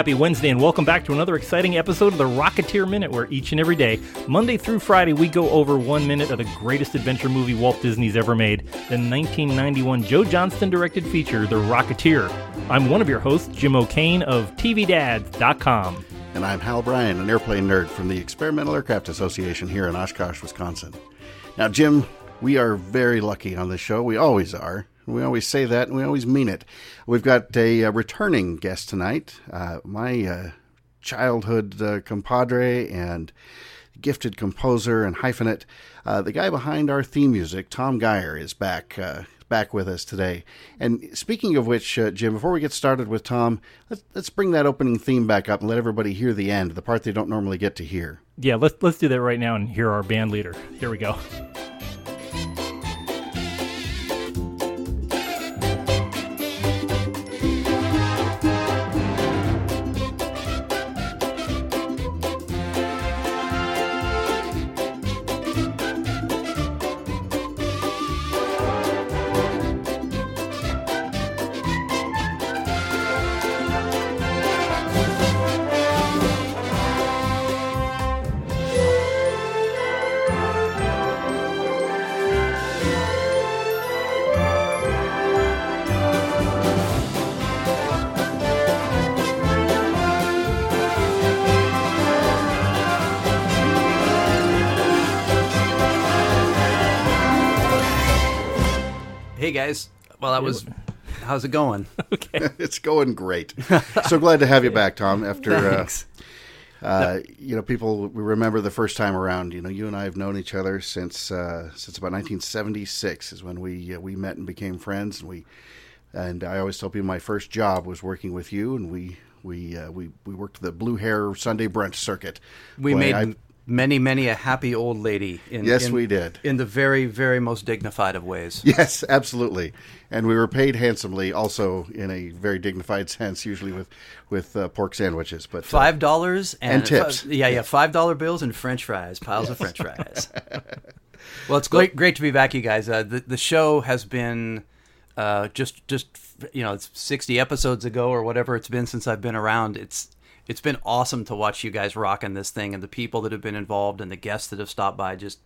Happy Wednesday, and welcome back to another exciting episode of the Rocketeer Minute, where each and every day, Monday through Friday, we go over one minute of the greatest adventure movie Walt Disney's ever made, the 1991 Joe Johnston directed feature, The Rocketeer. I'm one of your hosts, Jim O'Kane of TVDads.com. And I'm Hal Bryan, an airplane nerd from the Experimental Aircraft Association here in Oshkosh, Wisconsin. Now, Jim, we are very lucky on this show. We always are. We always say that, and we always mean it. We've got a, a returning guest tonight, uh, my uh, childhood uh, compadre and gifted composer and hyphenate. Uh, the guy behind our theme music, Tom Gire, is back uh, back with us today. And speaking of which, uh, Jim, before we get started with Tom, let's, let's bring that opening theme back up and let everybody hear the end, the part they don't normally get to hear. Yeah, let's let's do that right now and hear our band leader. Here we go. Well, that was. How's it going? it's going great. so glad to have you back, Tom. After uh, Thanks. uh, you know, people we remember the first time around. You know, you and I have known each other since uh, since about 1976 is when we uh, we met and became friends. And we and I always tell people my first job was working with you, and we we uh, we we worked the Blue Hair Sunday brunch circuit. We Boy, made I- many, many a happy old lady. In, Yes, in- we did. In the very, very most dignified of ways. Yes, absolutely, and we were paid handsomely, also in a very dignified sense, usually with with uh, pork sandwiches. But uh, Five dollars And tips. yeah, yeah, five dollar bills and French fries, piles of French fries. well, it's great, great to be back, you guys. Uh, the the show has been uh, just just you know it's sixty episodes ago or whatever it's been since I've been around. It's it's been awesome to watch you guys rocking this thing and the people that have been involved and the guests that have stopped by. Just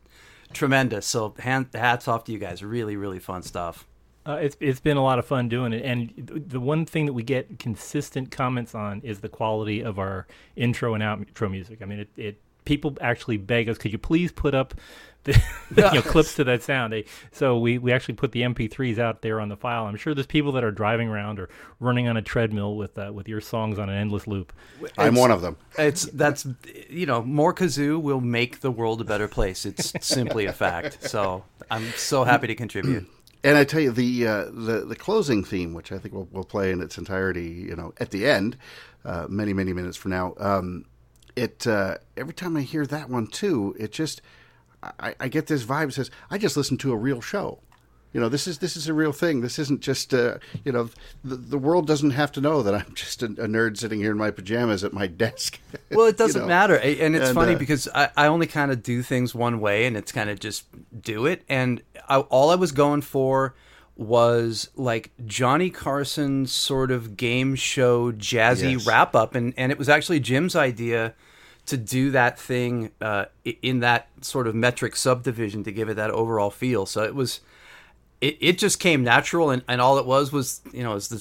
tremendous. So hand, hats off to you guys. Really, really fun stuff. Uh, it's it's been a lot of fun doing it, and the one thing that we get consistent comments on is the quality of our intro and outro music. I mean, it, it people actually beg us, could you please put up the you know, clips to that sound? They, so we we actually put the MP3s out there on the file. I'm sure there's people that are driving around or running on a treadmill with uh, with your songs on an endless loop. I'm one of them. It's that's you know more kazoo will make the world a better place. It's simply a fact. So I'm so happy to contribute. And I tell you, the uh, the the closing theme, which I think we'll, we'll play in its entirety, you know, at the end, uh, many many minutes from now. Um, it uh, every time I hear that one too, it just I, I get this vibe. That says I just listened to a real show. You know, this is this is a real thing. This isn't just uh, you know the, the world doesn't have to know that I'm just a, a nerd sitting here in my pajamas at my desk. Well, it doesn't know? matter, and it's And, funny uh, because I, I only kind of do things one way, and it's kind of just do it. And I, all I was going for was like Johnny Carson's sort of game show jazzy Yes. wrap up, and and it was actually Jim's idea to do that thing uh, in that sort of metric subdivision to give it that overall feel. So it was. It, it just came natural, and, and all it was was, you know, it's the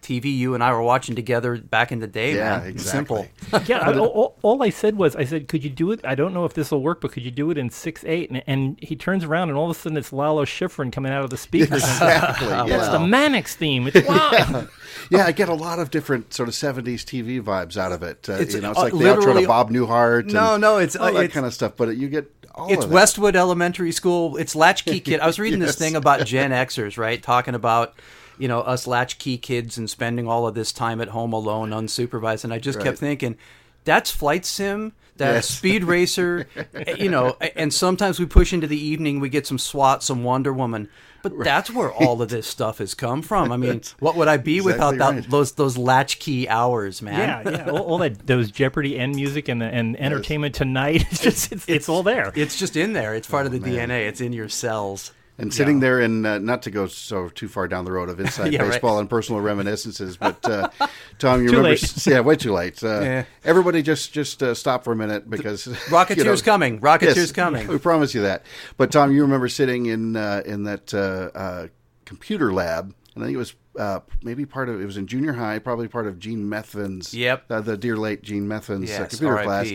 TV you and I were watching together back in the day, Yeah, man. exactly. Simple. yeah, I, all, all I said was, I said, could you do it? I don't know if this will work, but could you do it in six eight? And, and he turns around, and all of a sudden it's Lalo Schifrin coming out of the speakers. Exactly. It's yeah. the Mannix theme. It's wow. yeah, I get a lot of different sort of '70s TV vibes out of it. Uh, It's, you know, it's uh, like the outro literally- to Bob Newhart. No, and no, it's- all uh, that it's- kind of stuff. But you get all it's. Westwood Elementary School. It's latchkey kid. I was reading Yes. this thing about Gen Xers, right? Talking about you know us latchkey kids and spending all of this time at home alone, unsupervised. And I just kept thinking, that's flight sim. That's Yes. Speed Racer, you know, and sometimes we push into the evening, we get some SWAT, some Wonder Woman, but that's where all of this stuff has come from. I mean, what would I be without exactly that, right. those those latchkey hours, man? yeah, yeah. All, all that those Jeopardy end music and the, and Entertainment Tonight. It's just it's, it's all there. It's just in there. It's part of the oh, man. DNA. It's in your cells. And sitting there and uh, not to go so too far down the road of inside Yeah, right. baseball and personal reminiscences, but uh, Tom, you remember? late. Yeah, way too late. Uh, Yeah. Everybody, just just uh, stop for a minute because Rocketeer's you know- coming. Rocketeer's Yes, coming. We promise you that. But Tom, you remember sitting in uh, in that uh, uh, computer lab, and I think it was uh, maybe part of it was in junior high, probably part of Gene Methin's. Yep. Uh, the dear late Gene Methin's uh, Yes, computer class,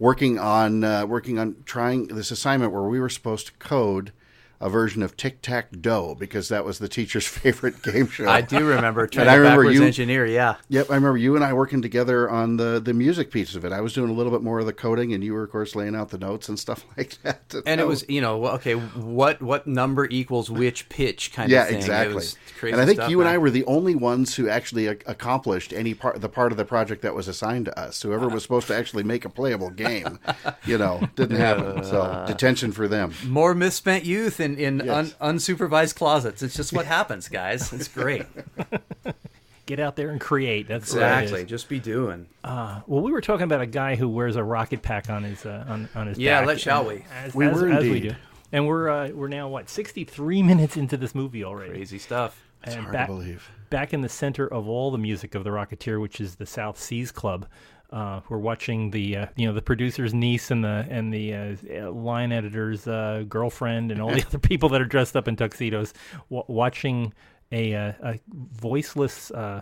working on uh, working on trying this assignment where we were supposed to code a version of Tic Tac Dough because that was the teacher's favorite game show. I do remember trying And I remember you- engineer. Yeah, Yep, I remember you and I working together on the the music piece of it. I was doing a little bit more of the coding, and you were, of course, laying out the notes and stuff like that. and That it was you know well, okay, what what number equals which pitch kind yeah, of thing. Exactly. And I think stuff, you and. I were the only ones who actually ac- accomplished any part, the part of the project that was assigned to us. Whoever was supposed to actually make a playable game, you know, didn't happen. So detention for them. more misspent youth in in Yes. un, unsupervised closets. It's just what happens, guys. It's great. Get out there and create. That's exactly. is. Just be doing. Well, we were talking about a guy who wears a rocket pack on his uh, on on his Yeah, back. let- shall we? As, We as, were as we indeed. do. And we're uh, we're now what sixty three minutes into this movie already. Crazy stuff. It's and hard back, to believe. back in the center of all the music of the Rocketeer, which is the South Seas Club. Uh, we're watching the uh, you know the producer's niece and the and the uh, line editor's uh, girlfriend and all the other people that are dressed up in tuxedos, w- watching a, uh, a voiceless uh,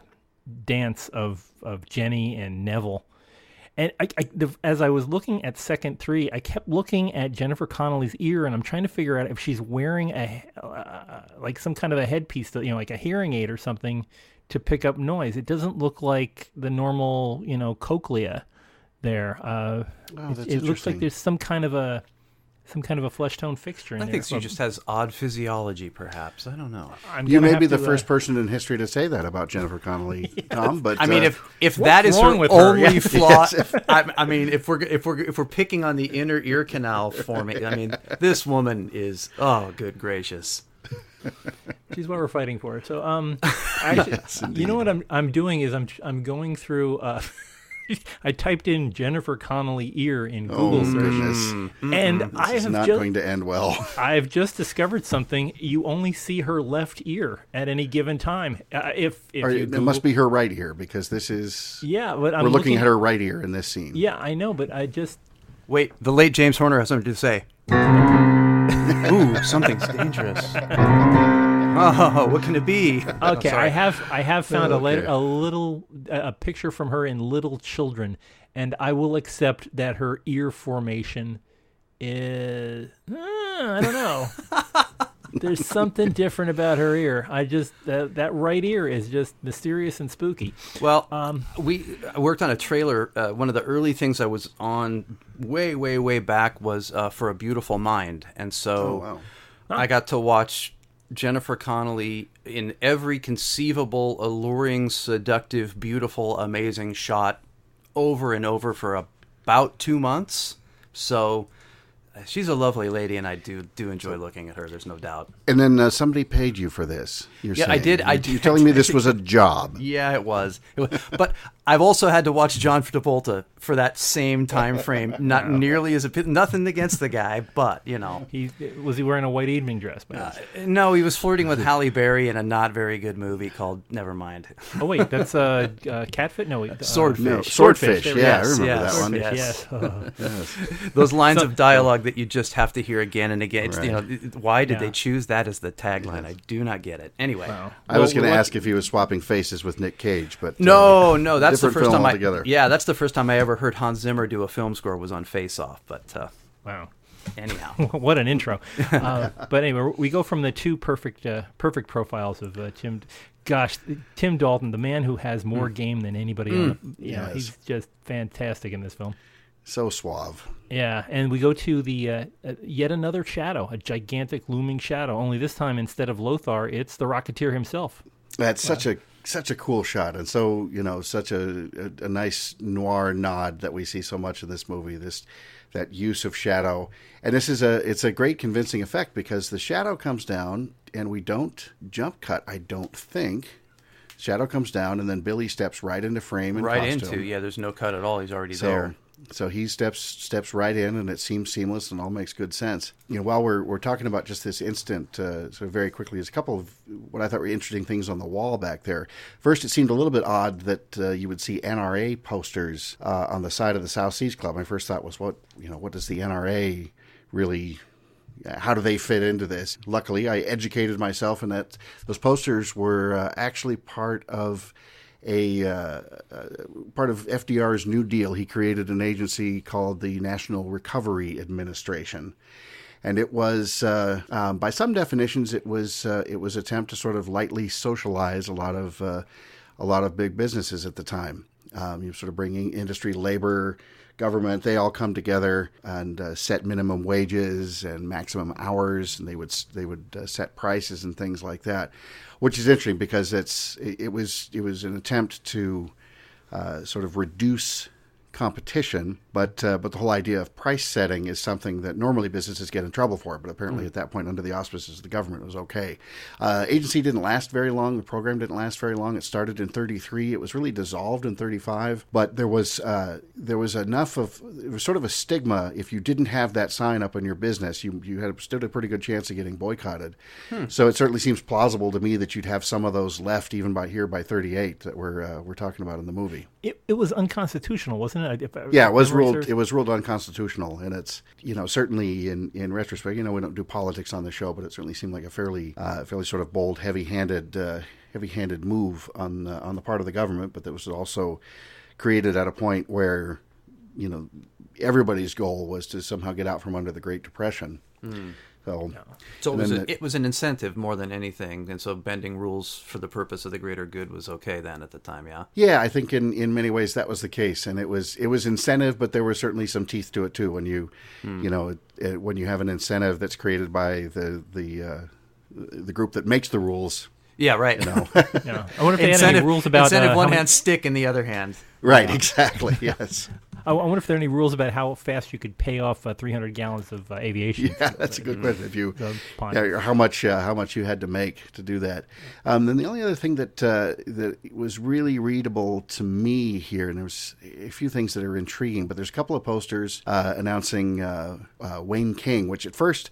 dance of of Jenny and Neville. And I, I, the, as I was looking at second three, I kept looking at Jennifer Connelly's ear, and I'm trying to figure out if she's wearing a uh, like some kind of a headpiece, to, you know, like a hearing aid or something, to pick up noise. It doesn't look like the normal, you know, cochlea there. Uh, Oh, it- that's it looks like there's some kind of a some kind of a flesh tone fixture in I there. think she So just has odd physiology, perhaps. I don't know. I'm You may be the to, uh, first person in history to say that about Jennifer Connelly, Tom. But I mean, uh, if if that is wrong her with her? only Yeah. flaw, I, I mean, if we're if we're if we're picking on the inner ear canal forming, I mean, this woman is oh, good gracious. She's what we're fighting for. So, um, actually, you know what I'm I'm doing is I'm I'm going through. Uh, I typed in Jennifer Connelly ear in oh Google search, goodness, and I it's have not just going to end well. I've just discovered something. You only see her left ear at any given time. Uh, if if Or you it must be her right ear because this is yeah, but I'm we're looking, at her right ear in this scene. Yeah, I know, but I just Wait, the late James Horner has something to say. Ooh, something's dangerous. Oh, what can it be? Okay, I have I have found a letter, a little a a picture from her in Little Children, and I will accept that her ear formation is uh, I don't know. There's something different about her ear. I just that that right ear is just mysterious and spooky. Well, Um, we I worked on a trailer. Uh, one of the early things I was on way, way, way back was uh, for a Beautiful Mind, and so Oh, wow. I got to watch Jennifer Connelly in every conceivable, alluring, seductive, beautiful, amazing shot over and over for about two months. So. She's a lovely lady, and I do do enjoy looking at her. There's no doubt. And then uh, somebody paid you for this. You're Yeah, I did- I You're- did- You're telling me this was a job. Yeah, it was. It was. But I've also had to watch John Travolta for that same time frame. Not nearly as a nothing against the guy, but you know, he was he wearing a white evening dress? by any chance? no, he was flirting with Halle Berry in a not very good movie called Nevermind. oh wait, that's uh, uh catfit. No, wait, uh, Swordfish. No, Swordfish, swordfish. there we Yeah, I remember Yes, that one. yes. Yes. Those lines of dialogue that you just have to hear again and again. It's, You know, why did Yeah. they choose that as the tagline? I do not get it. Anyway. Wow. I was Well, going to ask if he was swapping faces with Nick Cage, but uh, No, no, that's the first film time I. Yeah, that's the first time I ever heard Hans Zimmer do a film score was on Face Off. But uh, Wow. anyhow, what an intro. Uh, but anyway, we go from the two perfect uh, perfect profiles of uh, Tim. Gosh, Tim Dalton, the man who has more game than anybody. on, you know, Yes. he's just fantastic in this film. so suave. Yeah, and we go to the uh, uh, yet another shadow, a gigantic looming shadow. Only this time, instead of Lothar, it's the Rocketeer himself. That's such a such a cool shot, and so you know, such a, a a nice noir nod that we see so much in this movie. This that use of shadow, and this is a it's a great convincing effect because the shadow comes down, and we don't jump cut. I don't think. Shadow comes down, and then Billy steps right into frame and right costume. into yeah. There's no cut at all. He's already So there. So he steps steps right in, and it seems seamless and all makes good sense. You know, while we're we're talking about just this instant, uh, so very quickly, there's a couple of what I thought were interesting things on the wall back there. First, it seemed a little bit odd that uh, you would see NRA posters uh, on the side of the South Seas Club. My first thought was, what you know, what does the NRA really how do they fit into this? Luckily, I educated myself, and that those posters were uh, actually part of a uh, uh, part of FDR's New Deal. He created an agency called the National Recovery Administration, and it was, uh, um, by some definitions, it was uh, it was attempt to sort of lightly socialize a lot of a lot of big businesses at the time. Um, you sort of bringing industry, labor, government, they all come together and uh, set minimum wages and maximum hours, and they would they would uh, set prices and things like that, which is interesting because it's it, it was it was an attempt to uh, sort of reduce competition, but uh, but the whole idea of price setting is something that normally businesses get in trouble for. But apparently, mm. at that point, under the auspices of the government, it was okay. Uh, agency didn't last very long. The program didn't last very long. It started in '33. It was really dissolved in '35. But there was uh, there was enough of it was sort of a stigma. If you didn't have that sign up in your business, you you had stood a pretty good chance of getting boycotted. Hmm. So it certainly seems plausible to me that you'd have some of those left even by here by '38 that we're uh, we're talking about in the movie. It, it was unconstitutional, wasn't it? If, yeah, it was ruled. It was ruled unconstitutional, and it's you know certainly in, in retrospect, you know we don't do politics on the show, but it certainly seemed like a fairly uh, fairly sort of bold, heavy-handed uh, heavy-handed move on uh, on the part of the government, but that was also created at a point where you know everybody's goal was to somehow get out from under the Great Depression. Mm. So, so it was, a, it was an incentive more than anything, and so bending rules for the purpose of the greater good was okay then at the time. Yeah. Yeah, I think in, in many ways that was the case, and it was it was incentive, but there was certainly some teeth to it too. When you hmm. you know it, it, when you have an incentive that's created by the the uh, the group that makes the rules. Yeah, right. You know. yeah. I wonder if they incentive, had any rules about incentive uh, one hand, stick in the other hand. Right. Yeah. Exactly. Yes. I wonder if there are any rules about how fast you could pay off uh, 300 gallons of uh, aviation. Yeah, that's a good question. If you, yeah, how much uh, how much you had to make to do that. Um, then the only other thing that uh, that was really readable to me here, and there's a few things that are intriguing, but there's a couple of posters uh, announcing uh, Wayne King, which at first.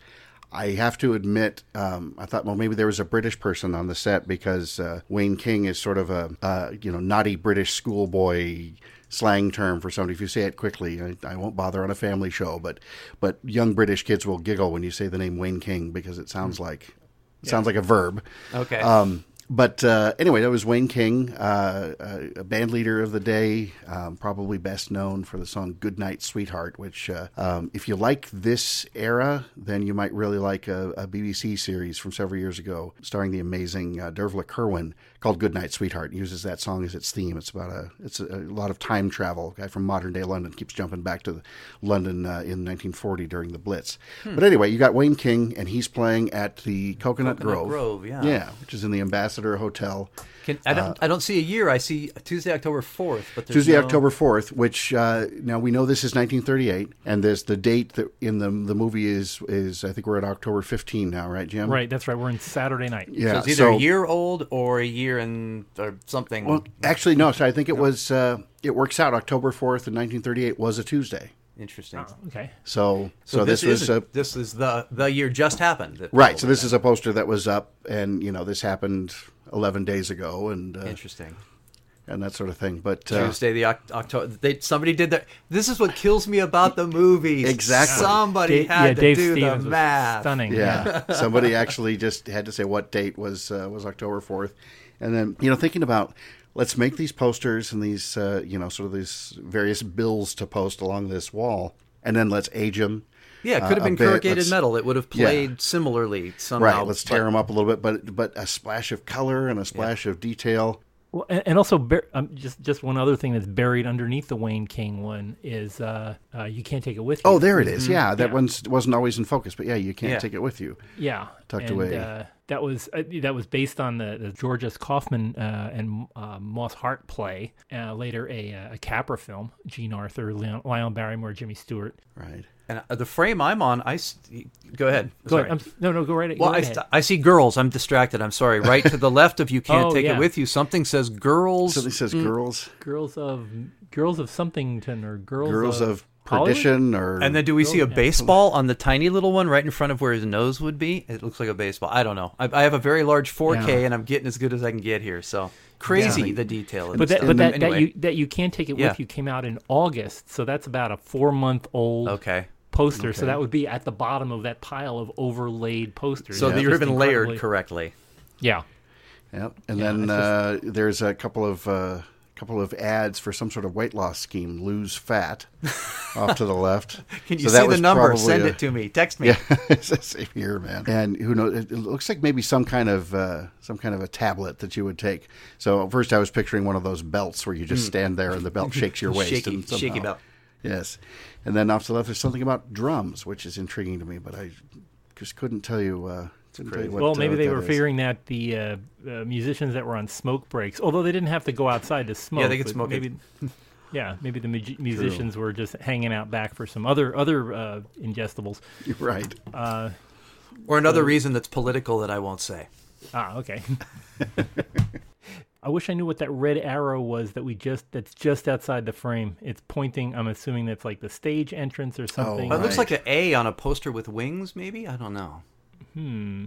I have to admit, um, I thought, well, maybe there was a British person on the set because Wayne King is sort of a, you know, naughty British schoolboy slang term for somebody. If you say it quickly, I, I, won't bother on a family show, but but young British kids will giggle when you say the name Wayne King because it sounds hmm. like yeah. sounds like a verb. Okay. Um, but uh, anyway, that was Wayne King, uh, a band leader of the day, um, probably best known for the song "Goodnight, Sweetheart." Which, uh, um, if you like this era, then you might really like a, a, BBC series from several years ago, starring the amazing uh, Dervla Kirwan, called "Goodnight, Sweetheart." Uses that song as its theme. It's about a it's a, a lot of time travel. A guy from modern day London keeps jumping back to London uh, in 1940 during the Blitz. Hmm. But anyway, you got Wayne King, and he's playing at the Coconut, Coconut Grove. Grove, yeah, yeah, which is in the Ambassador Ambassador Hotel. Can, I don't. Uh, I don't see a year. I see Tuesday, October fourth. But Tuesday, no... October fourth. Which uh, now we know this is 1938, and there's the date that in the the movie is is I think we're at October 15 now, right, Jim? Right. That's right. We're in Saturday night. Yeah. So it's either so, a year old or a year and or something. Well, actually, no. So I think it no. was. Uh, it works out. October 4th in 1938 was a Tuesday. Interesting. Oh, okay. So, so, so this, this, was a, this is the the year just happened. Right. So this is a poster that was up, and you know this happened 11 days ago, and uh, interesting, and that sort of thing. But uh, Tuesday, the October, they, somebody did that. This is what kills me about the movies. Exactly, somebody had yeah, to Dave do Stevens the math. Stunning. Yeah, somebody actually just had to say what date was uh, was October 4th, and then you know thinking about let's make these posters and these uh, you know sort of these various bills to post along this wall, and then let's age them yeah, it could have been corrugated metal. It would have played yeah. similarly somehow. Right. Let's tear but, them up a little bit, but but a splash of color and a splash yeah. of detail. Well, and, and also um, just just one other thing that's buried underneath the Wayne King one is uh, uh, you can't take it with you. Oh, there it is. Mm-hmm. Yeah, that yeah. one's wasn't always in focus, but yeah, you can't take it with you. Yeah, tucked and, away. Uh, that was uh, that was based on the, the George S. Kaufman uh, and uh, Moss Hart play. Uh, later, a, a Capra film. Jean Arthur, Leon, Lionel Barrymore, Jimmy Stewart. Right. And uh, the frame I'm on, I go ahead. Go ahead. I'm, no, no, go right, Well, go I, st- ahead. I see girls. I'm distracted. I'm sorry. Right to the left of you can't Oh, take yeah. it with you. Something says girls. Something says girls, Girls of Girls of Somethington or Girls, girls of Hollywood? perdition, or And then do we see a yeah. baseball on the tiny little one right in front of where his nose would be? It looks like a baseball. I don't know. I, I have a very large 4K Yeah. and I'm getting as good as I can get here. So crazy Yeah. the detail. But that, but that, Anyway, that you that you can't take it Yeah. with you came out in August, so that's about a four month old okay. Poster. So that would be at the bottom of that pile of overlaid posters. So It's that you're just even layered correctly. Yeah, Yep. And Yeah, then it's uh, there's a couple of uh, couple of ads for some sort of weight loss scheme. Lose fat off to the left. Can you So see the number? Send a- it to me. Text me. Yeah, same here, man. And who knows? It, it looks like maybe some kind of uh, some kind of a tablet that you would take. So at first, I was picturing one of those belts where you just stand there and the belt shakes your waist. Shaky- and somehow- shaky belt. Yes, and then off to the left, there's something about drums, which is intriguing to me, but I just couldn't tell you. Uh, couldn't tell you what, well, uh, maybe what they were is. figuring that the uh, uh, musicians that were on smoke breaks, although they didn't have to go outside to smoke. yeah, they could smoke. Maybe, yeah, maybe the mu- musicians were just hanging out back for some other other uh, ingestibles. Right. Uh, Or another reason that's political that I won't say. ah, okay. I wish I knew what that red arrow was that we just that's just outside the frame. It's pointing. I'm assuming that's like the stage entrance or something. But it looks like an A on a poster with wings, maybe? I don't know. Hmm.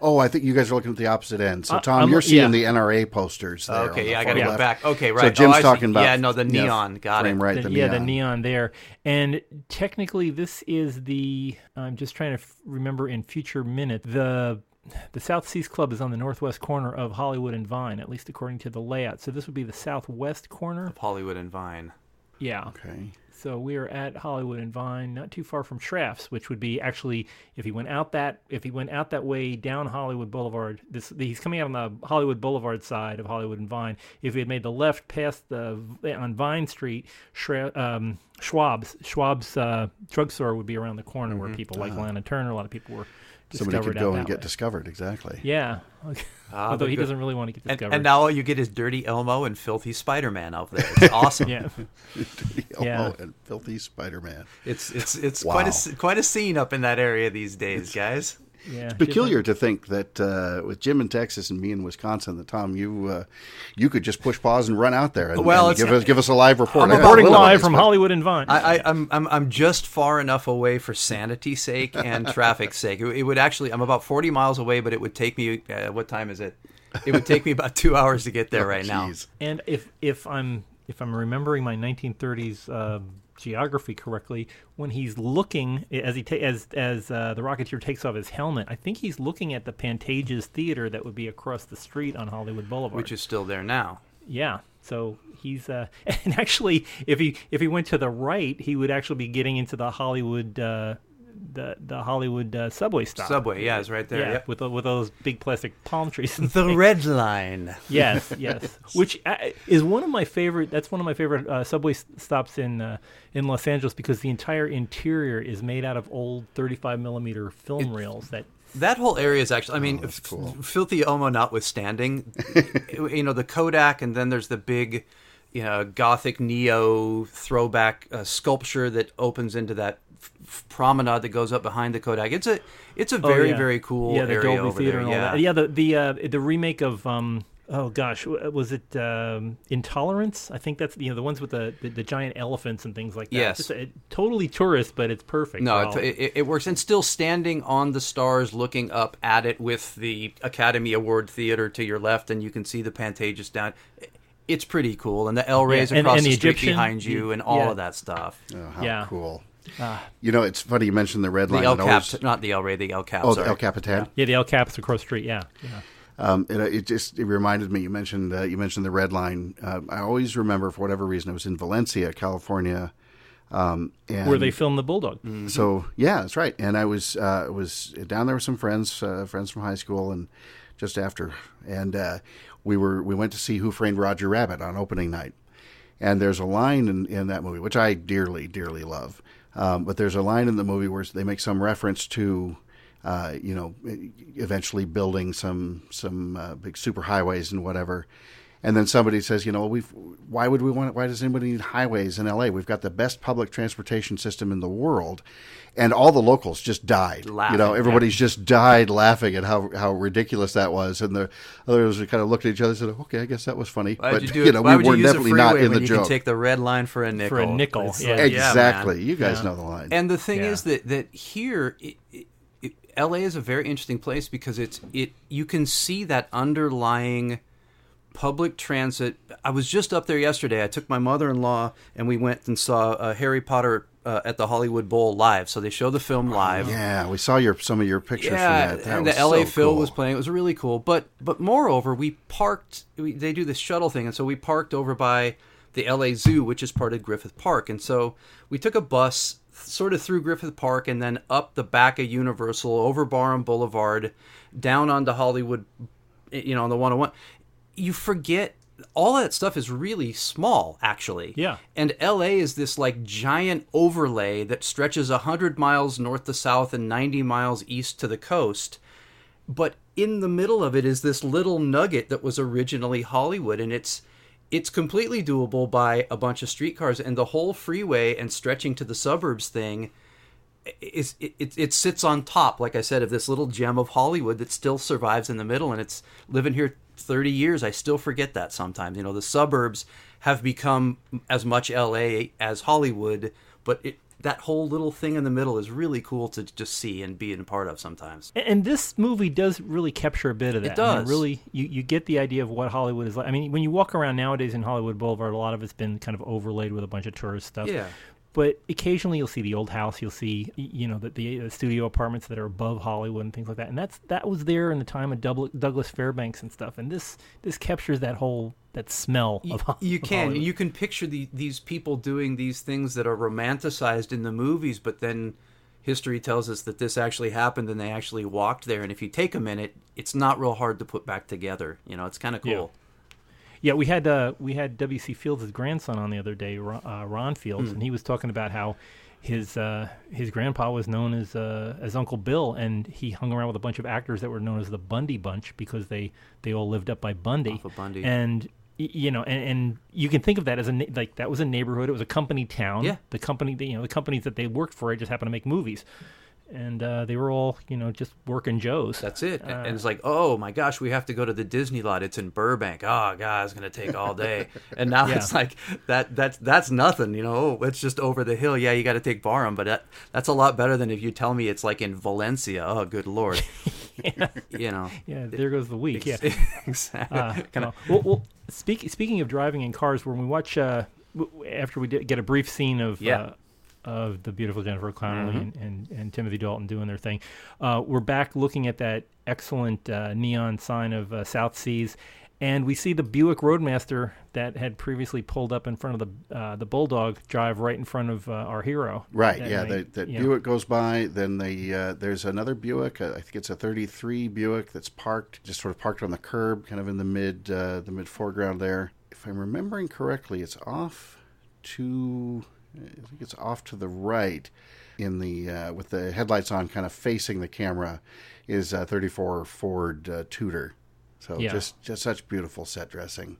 Oh, I think you guys are looking at the opposite end. So, Uh, Tom, I'm- you're seeing yeah. the NRA posters. There Okay, the yeah, I got to go left. back. Okay, right. So right. Jim's oh, talking about Yeah, no, the yeah, neon. Got frame it. right. The- the yeah, neon. the neon there. And technically, this is the. I'm just trying to f- remember in future minute. The the South Seas Club is on the northwest corner of Hollywood and Vine, at least according to the layout. So this would be the southwest corner. Of Hollywood and Vine. Yeah. Okay. So we are at Hollywood and Vine, not too far from Schrafft's, which would be actually if he went out that if he went out that way down Hollywood Boulevard. This he's coming out on the Hollywood Boulevard side of Hollywood and Vine. If he had made the left past the on Vine Street, Schra- um, Schwab's Schwab's uh, drugstore would be around the corner where people like Lana Turner. A lot of people were Somebody could go and that get discovered. Exactly. Yeah. Okay. Ah, Although he good- doesn't really want to get discovered. and now all you get is Dirty Elmo and Filthy Spider-Man out there. It's awesome. yeah. Oh, Yeah. and filthy Spider-Man. It's it's it's Wow. quite a s- quite a scene up in that area these days, guys. Yeah. Peculiar to think that uh, with Jim in Texas and me in Wisconsin, that Tom, you uh, you could just push pause and run out there and, Well, and give us give us a live report. I'm I got a reporting live of from but- Hollywood and Vine. I, I, I'm, I'm I'm just far enough away for sanity's sake and traffic's sake. It, it would actually I'm about 40 miles away, but it would take me. Uh, what time is it? It would take me about two hours to get there Oh, right now. And if if I'm if I'm remembering my 1930s uh, geography correctly, when he's looking as he ta- as as uh, the Rocketeer takes off his helmet, I think he's looking at the Pantages Theater that would be across the street on Hollywood Boulevard. which is still there now. yeah. So he's uh, and actually, if he if he went to the right, he would actually be getting into the Hollywood uh, the the Hollywood uh, subway stop. Subway, yeah, it's right there. Yeah, Yep. with the- with those big plastic palm trees. and The Red Line. yes, yes. Which uh, is one of my favorite. That's one of my favorite uh, subway stops in uh, in Los Angeles because the entire interior is made out of old 35 millimeter film reels. That That whole area is actually, I mean, that's f- cool. filthy Elmo notwithstanding, you know, the Kodak, and then there's the big, you know, Gothic neo throwback uh, sculpture that opens into that f- f- promenade that goes up behind the Kodak. It's a, it's a Oh, very, yeah. very cool yeah, the area Dolby over Theater there. and all yeah. that. Yeah, the the uh, the remake of um oh gosh, was it um, Intolerance? I think that's you know the ones with the, the, the giant elephants and things like that. Yes. Just a, totally tourist, but it's perfect. No, it, it, it works. And still standing on the stars, looking up at it with the Academy Award Theater to your left, and you can see the Pantages down. It's pretty cool. And the L rays Yeah, across and the, the street Egyptian- behind you, the- and all yeah. of that stuff. Oh, how Yeah. cool. Ah. You know, it's funny you mentioned the red The line. El It Cap, always- not the El Ray, the El Cap. oh, sorry. the El Capitan. yeah, the El Caps across the street. Yeah, yeah. Um, it, it just it reminded me. You mentioned uh, you mentioned the red line. Uh, I always remember for whatever reason it was in Valencia, California, um, and Where they filmed the Bulldog. So yeah, that's right. And I was uh, was down there with some friends, uh, friends from high school, and just after, and uh, we were we went to see Who Framed Roger Rabbit on opening night. And there's a line in, in that movie which I dearly dearly love. Um, but there's a line in the movie where they make some reference to. Uh, you know, eventually building some some uh, big superhighways and whatever, And then somebody says, you know, we've why would we want? Why does anybody need highways in L.A.? We've got the best public transportation system in the world, and all the locals just died. Laughing, you know, everybody's just died laughing at how how ridiculous that was, and the others kind of looked at each other and said, "Okay, I guess that was funny." Why but you do you know, Why we would were you use definitely a not freeway in the you joke. can take the red line for a nickel? For a nickel, yeah. like, yeah, exactly. man. you guys Yeah. know the line. And the thing Yeah. is that that here, it, it, it, LA is a very interesting place because it's it. You can see that underlying public transit. I was just up there yesterday. I took my mother-in-law and we went and saw uh, Harry Potter uh, at the Hollywood Bowl live. So they show the film live. yeah, we saw your some of your pictures Yeah, from that. that and the LA so Phil cool. was playing. It was really cool. But but moreover, we parked. We, they do this shuttle thing, and so we parked over by the LA Zoo, which is part of Griffith Park. And so we took a bus sort of through Griffith Park and then up the back of Universal, over Barham Boulevard, down onto Hollywood. You know, on the 101. You forget all that stuff is really small, actually. Yeah. And LA is this like giant overlay that stretches 100 miles north to south and 90 miles east to the coast. But in the middle of it is this little nugget that was originally Hollywood and it's it's completely doable by a bunch of streetcars and the whole freeway and stretching to the suburbs thing is it, it, it sits on top like i said of this little gem of hollywood that still survives in the middle and it's living here 30 years i still forget that sometimes you know the suburbs have become as much la as hollywood but it, that whole little thing in the middle is really cool to just see and be a part of sometimes And- this movie does really capture a bit of that. I mean, does. really, you, you get the idea of what Hollywood is like. I mean, when you walk around nowadays in Hollywood Boulevard, a lot of it's been kind of overlaid with a bunch of tourist stuff. Yeah. But occasionally you'll see the old house, you'll see you know the, the uh, studio apartments that are above Hollywood and things like that, and that's that was there in the time of Douglas, Fairbanks and stuff. And this this captures that whole that smell you, of you can Hollywood. you can picture the, these people doing these things that are romanticized in the movies but then history tells us that this actually happened and they actually walked there and if you take a minute it's not real hard to put back together you know it's kind of cool Yeah, we had uh, we had W.C. Fields' grandson on the other day, Ron, uh, Ron Fields, and he was talking about how his uh, his grandpa was known as uh, as Uncle Bill, and he hung around with a bunch of actors that were known as the Bundy Bunch because they they all lived up by Bundy. Of Bundy. And you know, and, and you can think of that as a like that was a neighborhood. It was a company town. Yeah. The company, you know, the companies that they worked for, just happened to make movies, and uh, they were all you know just working Joes. that's it Uh, and it's like oh my gosh we have to go to the disney lot it's in burbank oh god it's going to take all day and now Yeah. it's like that that's that's nothing you know oh, it's just over the hill yeah you got to take barham but that, that's a lot better than if you tell me it's like in valencia oh good lord you know yeah, there goes the week. Yeah. exactly Uh, well, well, well, speak, speaking of driving in cars, when we watch uh, after we did get a brief scene of Yeah. Of the beautiful Jennifer Connelly Mhm. and, and, and Timothy Dalton doing their thing, uh, we're back looking at that excellent uh, neon sign of uh, South Seas, and we see the Buick Roadmaster that had previously pulled up in front of the uh, the Bulldog drive right in front of uh, our hero. Right, yeah. That, that yeah. Buick goes by. Then the uh, there's another Buick. I think it's a '33 Buick that's parked, just sort of parked on the curb, kind of in the mid uh, the mid foreground there. If I'm remembering correctly, it's off to I think it's off to the right in the uh, with the headlights on, kind of facing the camera, is a 34 Ford uh, Tudor. So Yeah. just just such beautiful set dressing.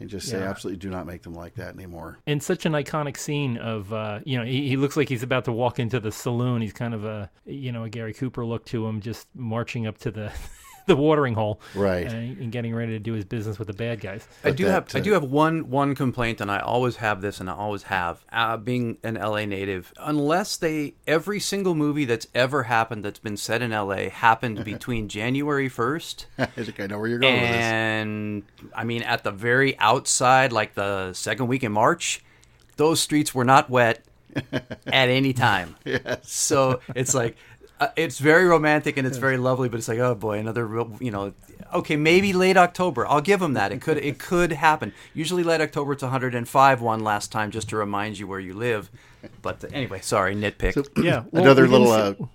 And just say Yeah. absolutely do not make them like that anymore. and such an iconic scene of uh, you know he, he looks like he's about to walk into the saloon. He's kind of a you know a Gary Cooper look to him, just marching up to the the watering hole, Right. and, and getting ready to do his business with the bad guys. I But do that, have I uh, do have one one complaint, and I always have this, and I always have. Uh, being an LA native, unless they every single movie that's ever happened that's been set in LA happened between January first I think I know where you're going with this. and I mean at the very outside, like the second week in March, those streets were not wet at any time. Yes. So it's like uh, it's very romantic and it's very lovely, but it's like oh boy, another real you know. Okay, maybe late October. I'll give them that. It could it could happen. Usually late October it's 105 one last time just to remind you where you live. But anyway, sorry, nitpick. Yeah, Another little, see- uh,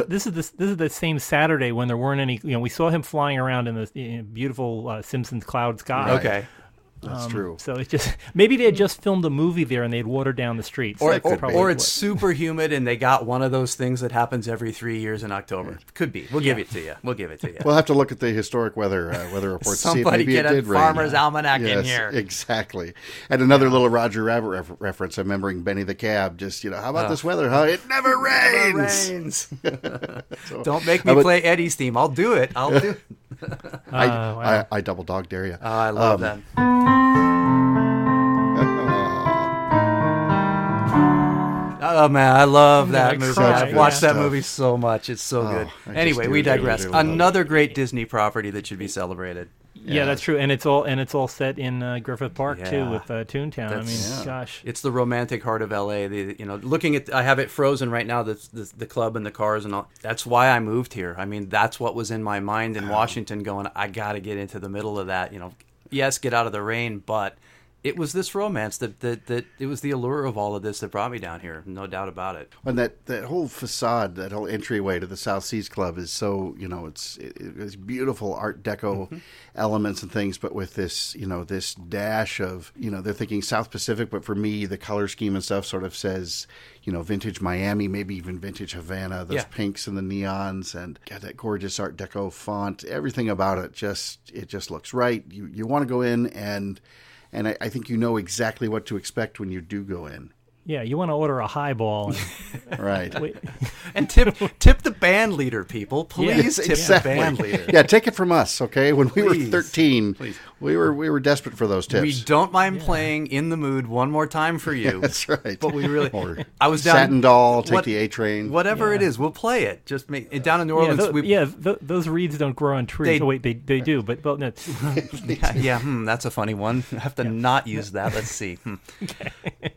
it- this is the this is the same Saturday when there weren't any. You know, we saw him flying around in the beautiful uh, Simpsons cloud sky. okay. That's Um, true. So it's just maybe they had just filmed a movie there and they'd watered down the streets. Or, That's or, probably or what- it's super humid and they got one of those things that happens every three years in October. Could be. We'll give it to you. We'll give it to you. We'll have to look at the historic weather uh, weather reports to see if Somebody maybe get it a rain. Farmer's Almanac in here. Exactly. And another little Roger Rabbit ref- reference. I'm remembering Benny the Cab. Just you know, how about this weather? Huh? It never rains. rains. So, Don't make me would- play Eddie's theme. I'll do it. I'll do it. I, Oh, wow. I, I double dog dare you. Oh, I love Um, that. Oh man, I love that gonna movie. I've watched yeah. that movie so much. It's so good. I Anyway, we digress. do, do love it. Another great Disney property that should be celebrated. Yeah, that's true, and it's all and it's all set in uh, Griffith Park too with uh, Toontown. I mean, Yeah. gosh, It's the romantic heart of LA. The, you know, looking at I have it frozen right now. The, the the club and the cars and all. That's why I moved here. I mean, that's what was in my mind in Washington. Going, I got to get into the middle of that. You know, yes, get out of the rain, but it was this romance that that that it was the allure of all of this that brought me down here. No doubt about it. And that, that whole facade, that whole entryway to the South Seas Club is so, you know, it's it, it's beautiful Art Deco Mm-hmm. elements and things, but with this, you know, this dash of, you know, they're thinking South Pacific, but for me, the color scheme and stuff sort of says, you know, vintage Miami, maybe even vintage Havana, those Yeah. pinks and the neons, and got that gorgeous Art Deco font. Everything about it just it just looks right. You you want to go in and. And I, I think you know exactly what to expect when you do go in. Yeah, you want to order a highball. And, Right. wait, And tip tip the band leader, people. Please tip the band leader. Yeah, take it from us, okay? When we Please. were 13, Please. we were we were desperate for those tips. We don't mind playing in the mood one more time for you. That's right. But we really, Or I was down Satin Doll, take what- the A train. whatever it Yeah. is, we'll play it. Just make it down in New yeah, Orleans. we, yeah th- those reeds don't grow on trees. They- oh, wait, they they do, but well, no, yeah, yeah, hmm, that's a funny one. I have to not use that. Let's see. Hmm.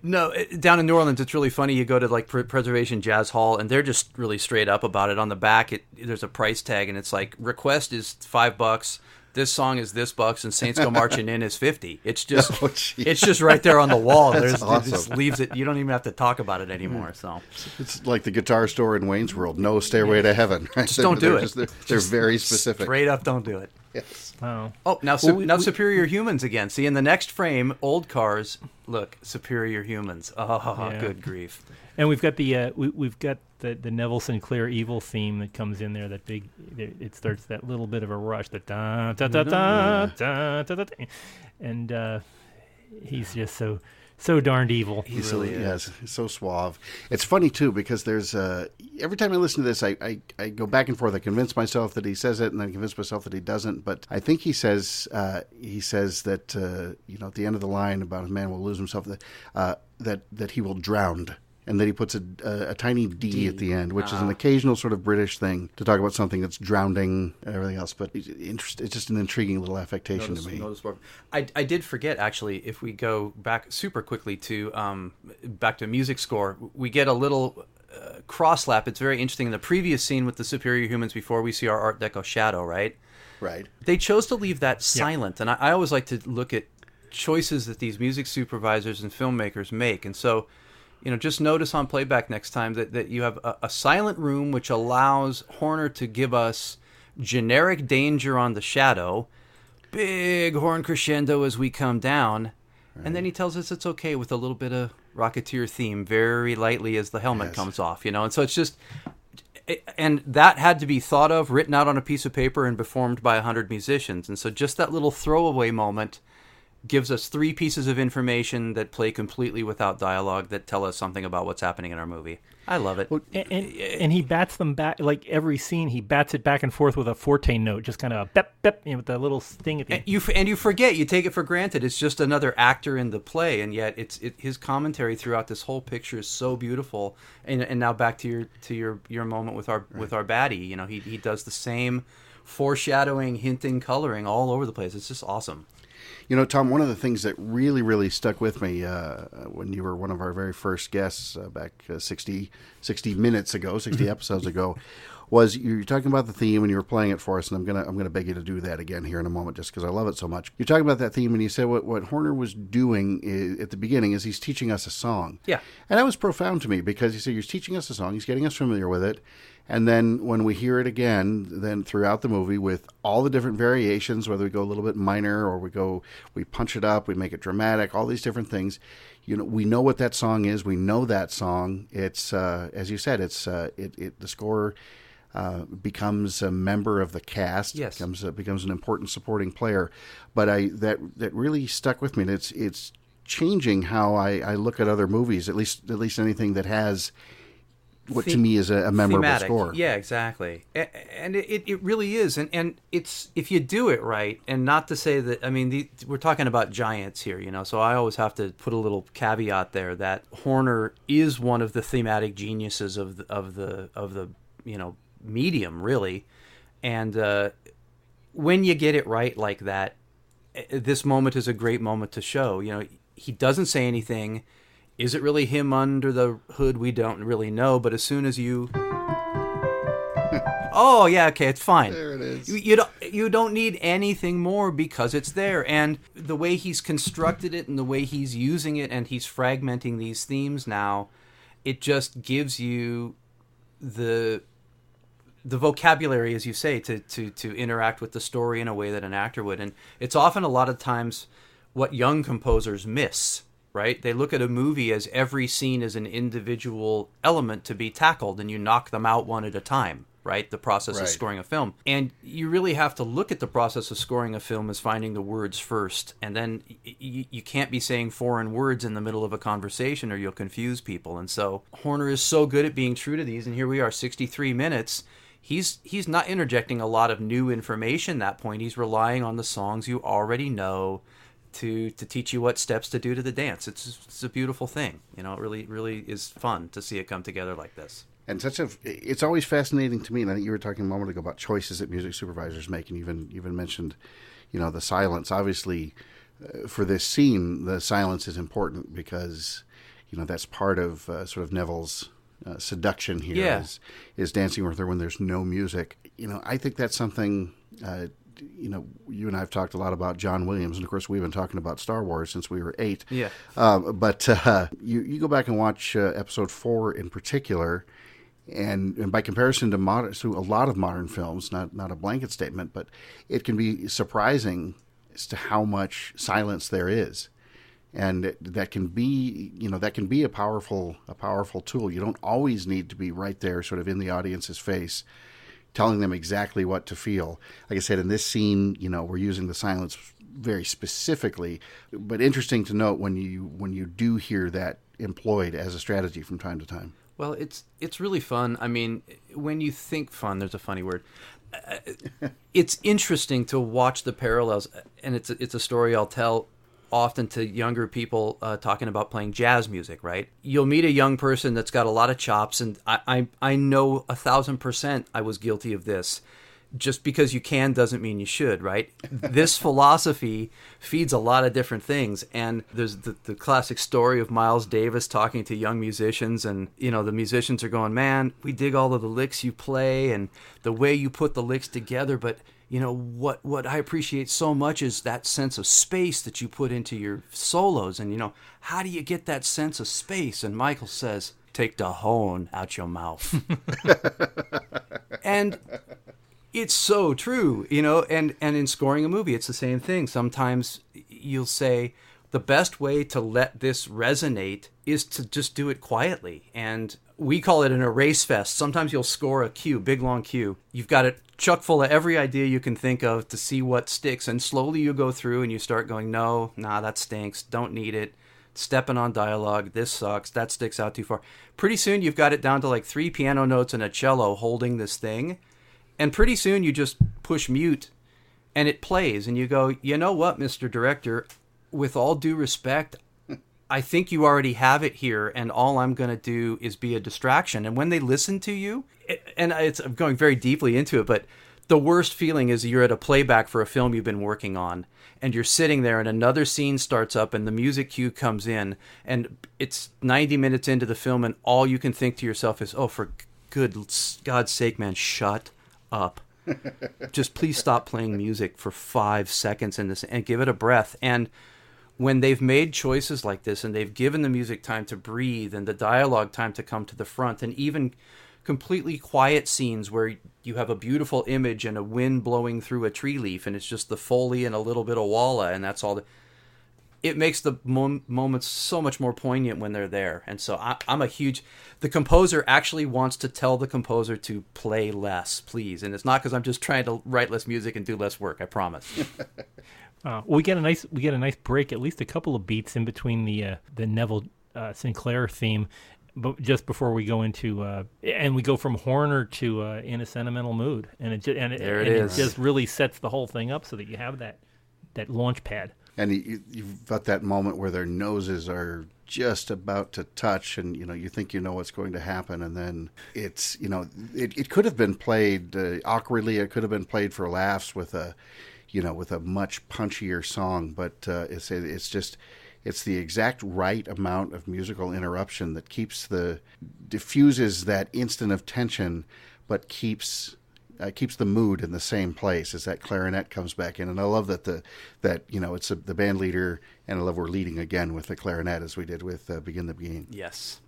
No, it- down in New Orleans, it's really funny. You go to like Pre- Preservation Jazz Hall, and they're just really straight up about it. On the back, it there's a price tag, and it's like request is five bucks. This song is this bucks, and Saints Go Marching In is fifty. It's just, Oh, it's just right there on the wall. That's There's, It just awesome. leaves it. You don't even have to talk about it anymore. So It's like the guitar store in Wayne's World. No stairway to heaven. Right? just don't do They're it. just- they're, they're very specific. Straight up, don't do it. Yes. oh, Oh, now su- Well, we- now we- superior humans again. See in the next frame, old cars. Look, superior humans. Oh, Yeah. good grief! and we've got the uh, we, we've got the the Neville Sinclair evil theme that comes in there. That big, it starts that little bit of a rush. That da da da da da da, da, da and uh, he's just so so darned evil. He really is. Yes, so suave. It's funny too because there's uh, every time I listen to this, I, I, I go back and forth. I convince myself that he says it, and then convince myself that he doesn't. But I think he says uh, he says that uh, you know at the end of the line about a man will lose himself that uh, that that he will drown. And that he puts a, a, a tiny D, at the end, which is an occasional sort of British thing to talk about something that's drowning and everything else. But it's, interest, it's just an intriguing little affectation Notice- to me. notice I, I did forget actually. If we go back super quickly to um, back to music score, we get a little uh, crosslap. It's very interesting in the previous scene with the superior humans before we see our Art Deco shadow, right? Right. they chose to leave that silent and I, I always like to look at choices that these music supervisors and filmmakers make and so you know just notice on playback next time that, that you have a, a silent room which allows horner to give us generic danger on the shadow big horn crescendo as we come down and then he tells us it's okay with a little bit of rocketeer theme very lightly as the helmet Yes. comes off you know and so it's just and that had to be thought of, written out on a piece of paper, and performed by a hundred musicians. And so, just that little throwaway moment gives us three pieces of information that play completely without dialogue that tell us something about what's happening in our movie. I love it. and, and, and he bats them back like every scene. He bats it back and forth with a forte note, just kind of bep bep, you know, with that little sting at the And you and you forget, you take it for granted. It's just another actor in the play, and yet it's it, his commentary throughout this whole picture is so beautiful. And and now back to your to your your moment with our with our baddie. You know, he he does the same foreshadowing, hinting, coloring all over the place. It's just awesome. You know, Tom, one of the things that really, really stuck with me uh, when you were one of our very first guests uh, back uh, 60, 60 minutes ago, 60 episodes ago, was you were talking about the theme and you were playing it for us, and I'm gonna I'm gonna beg you to do that again here in a moment, just because I love it so much. You're talking about that theme, and you said what what Horner was doing i at the beginning is he's teaching us a song. Yeah. and that was profound to me because he said he's teaching us a song, he's getting us familiar with it, And then when we hear it again, then throughout the movie with all the different variations, whether we go a little bit minor or we go, we punch it up, we make it dramatic, all these different things. You know, we know what that song is. We know that song. It's uh, as you said. It's uh, it, it the score uh, becomes a member of the cast. Yes. becomes a, becomes an important supporting player. But I that that really stuck with me. And it's it's changing how I, I look at other movies. At least at least anything that has what to me is a, a memorable thematic. score. Yeah, exactly. And it, it really is. And, and it's if you do it right, and not to say that, I mean, the, we're talking about giants here, you know, so I always have to put a little caveat there that Horner is one of the thematic geniuses of the, of the, of the, you know, medium, really. And uh, when you get it right like that, eh, this moment is a great moment to show. You know, he doesn't say anything. Is it really him under the hood? We don't really know. But as soon as you, oh yeah, okay, it's fine. There it is. You, you don't you don't need anything more because it's there, and the way he's constructed it, and the way he's using it, and he's fragmenting these themes now, it just gives you the the vocabulary, as you say, to, to, to interact with the story in a way that an actor would. And it's often a lot of times what young composers miss, right? They look at a movie as every scene is an individual element to be tackled, and you knock them out one at a time, right? The process Right. of scoring a film. And you really have to look at the process of scoring a film as finding the words first. And then y- y- you can't be saying foreign words in the middle of a conversation or you'll confuse people. And so Horner is so good at being true to these. And here we are, 63 minutes he's he's not interjecting a lot of new information at that point he's relying on the songs you already know to to teach you what steps to do to the dance. It's it's a beautiful thing. You know it really really is fun to see it come together like this. And such a it's always fascinating to me and i think you were talking a moment ago about choices that music supervisors make and even even mentioned you know the silence. Obviously uh, for this scene the silence is important because you know that's part of uh, sort of neville's uh, seduction here Yeah. is, is dancing with her when there's no music. You know i think that's something uh, you know you and i've talked a lot about john williams and of course we've been talking about star wars since we were eight Yeah. um, but uh, you you go back and watch uh, episode four in particular, and, and by comparison to modern to a lot of modern films, not not a blanket statement, but it can be surprising as to how much silence there is, and that can be you know that can be a powerful a powerful tool. You don't always need to be right there, sort of in the audience's face. Telling them exactly what to feel. Like I said, in this scene, you know, we're using the silence very specifically, but interesting to note when you when you do hear that employed as a strategy from time to time. well it's it's really fun i mean when you think fun there's a funny word Uh, it's interesting to watch the parallels and it's a, it's a story i'll tell often to younger people uh, talking about playing jazz music right you'll meet a young person that's got a lot of chops and i i, I know a thousand percent i was guilty of this just because you can doesn't mean you should, right? this philosophy feeds a lot of different things. And there's the, the classic story of Miles Davis talking to young musicians, and you know, the musicians are going, Man, we dig all of the licks you play and the way you put the licks together, but you know what what I appreciate so much is that sense of space that you put into your solos. And you know how do you get that sense of space? And Michael says take the hone out your mouth. And it's so true you know and and in scoring a movie it's the same thing. Sometimes you'll say the best way to let this resonate is to just do it quietly. And we call it an erase fest. Sometimes you'll score a cue big long cue you've got it chuck full of every idea you can think of to see what sticks and slowly you go through and you start going no nah that stinks. Don't need it. Stepping on dialogue this sucks. That sticks out too far. Pretty soon you've got it down to like three piano notes and a cello holding this thing and pretty soon you just push mute and it plays and you go you know what mr director? With all due respect i think you already have it here and all i'm going to do is be a distraction. And when they listen to you it- and it's i'm going very deeply into it but the worst feeling is you're at a playback for a film you've been working on and you're sitting there and another scene starts up and the music cue comes in and it's 90 minutes into the film and all you can think to yourself is oh for good god's sake man shut up. Just please stop playing music for five seconds in this and give it a breath. And when they've made choices like this and they've given the music time to breathe and the dialogue time to come to the front and even completely quiet scenes where you have a beautiful image and a wind blowing through a tree leaf and it's just the foley and a little bit of walla and that's all the it makes the mom- moments so much more poignant when they're there. And so I, i'm a huge the composer actually wants to tell the composer to play less please. And it's not because i'm just trying to write less music and do less work i promise Uh, we get a nice we get a nice break, at least a couple of beats in between the uh, the Neville uh, Sinclair theme, but just before we go into uh, and we go from Horner to uh, in a sentimental mood, and it just, and, it, There it and is. it just really sets the whole thing up so that you have that that launch pad. and you, you've got that moment where their noses are just about to touch and you know you think you know what's going to happen and then it's you know it, it could have been played uh, awkwardly it could have been played for laughs with a you know with a much punchier song but uh, it's it's just it's the exact right amount of musical interruption that keeps the diffuses that instant of tension but keeps uh, keeps the mood in the same place as that clarinet comes back in. And I love that the that you know it's a, the band leader, and I love we're leading again with the clarinet as we did with uh, Begin the Beguine. Yes.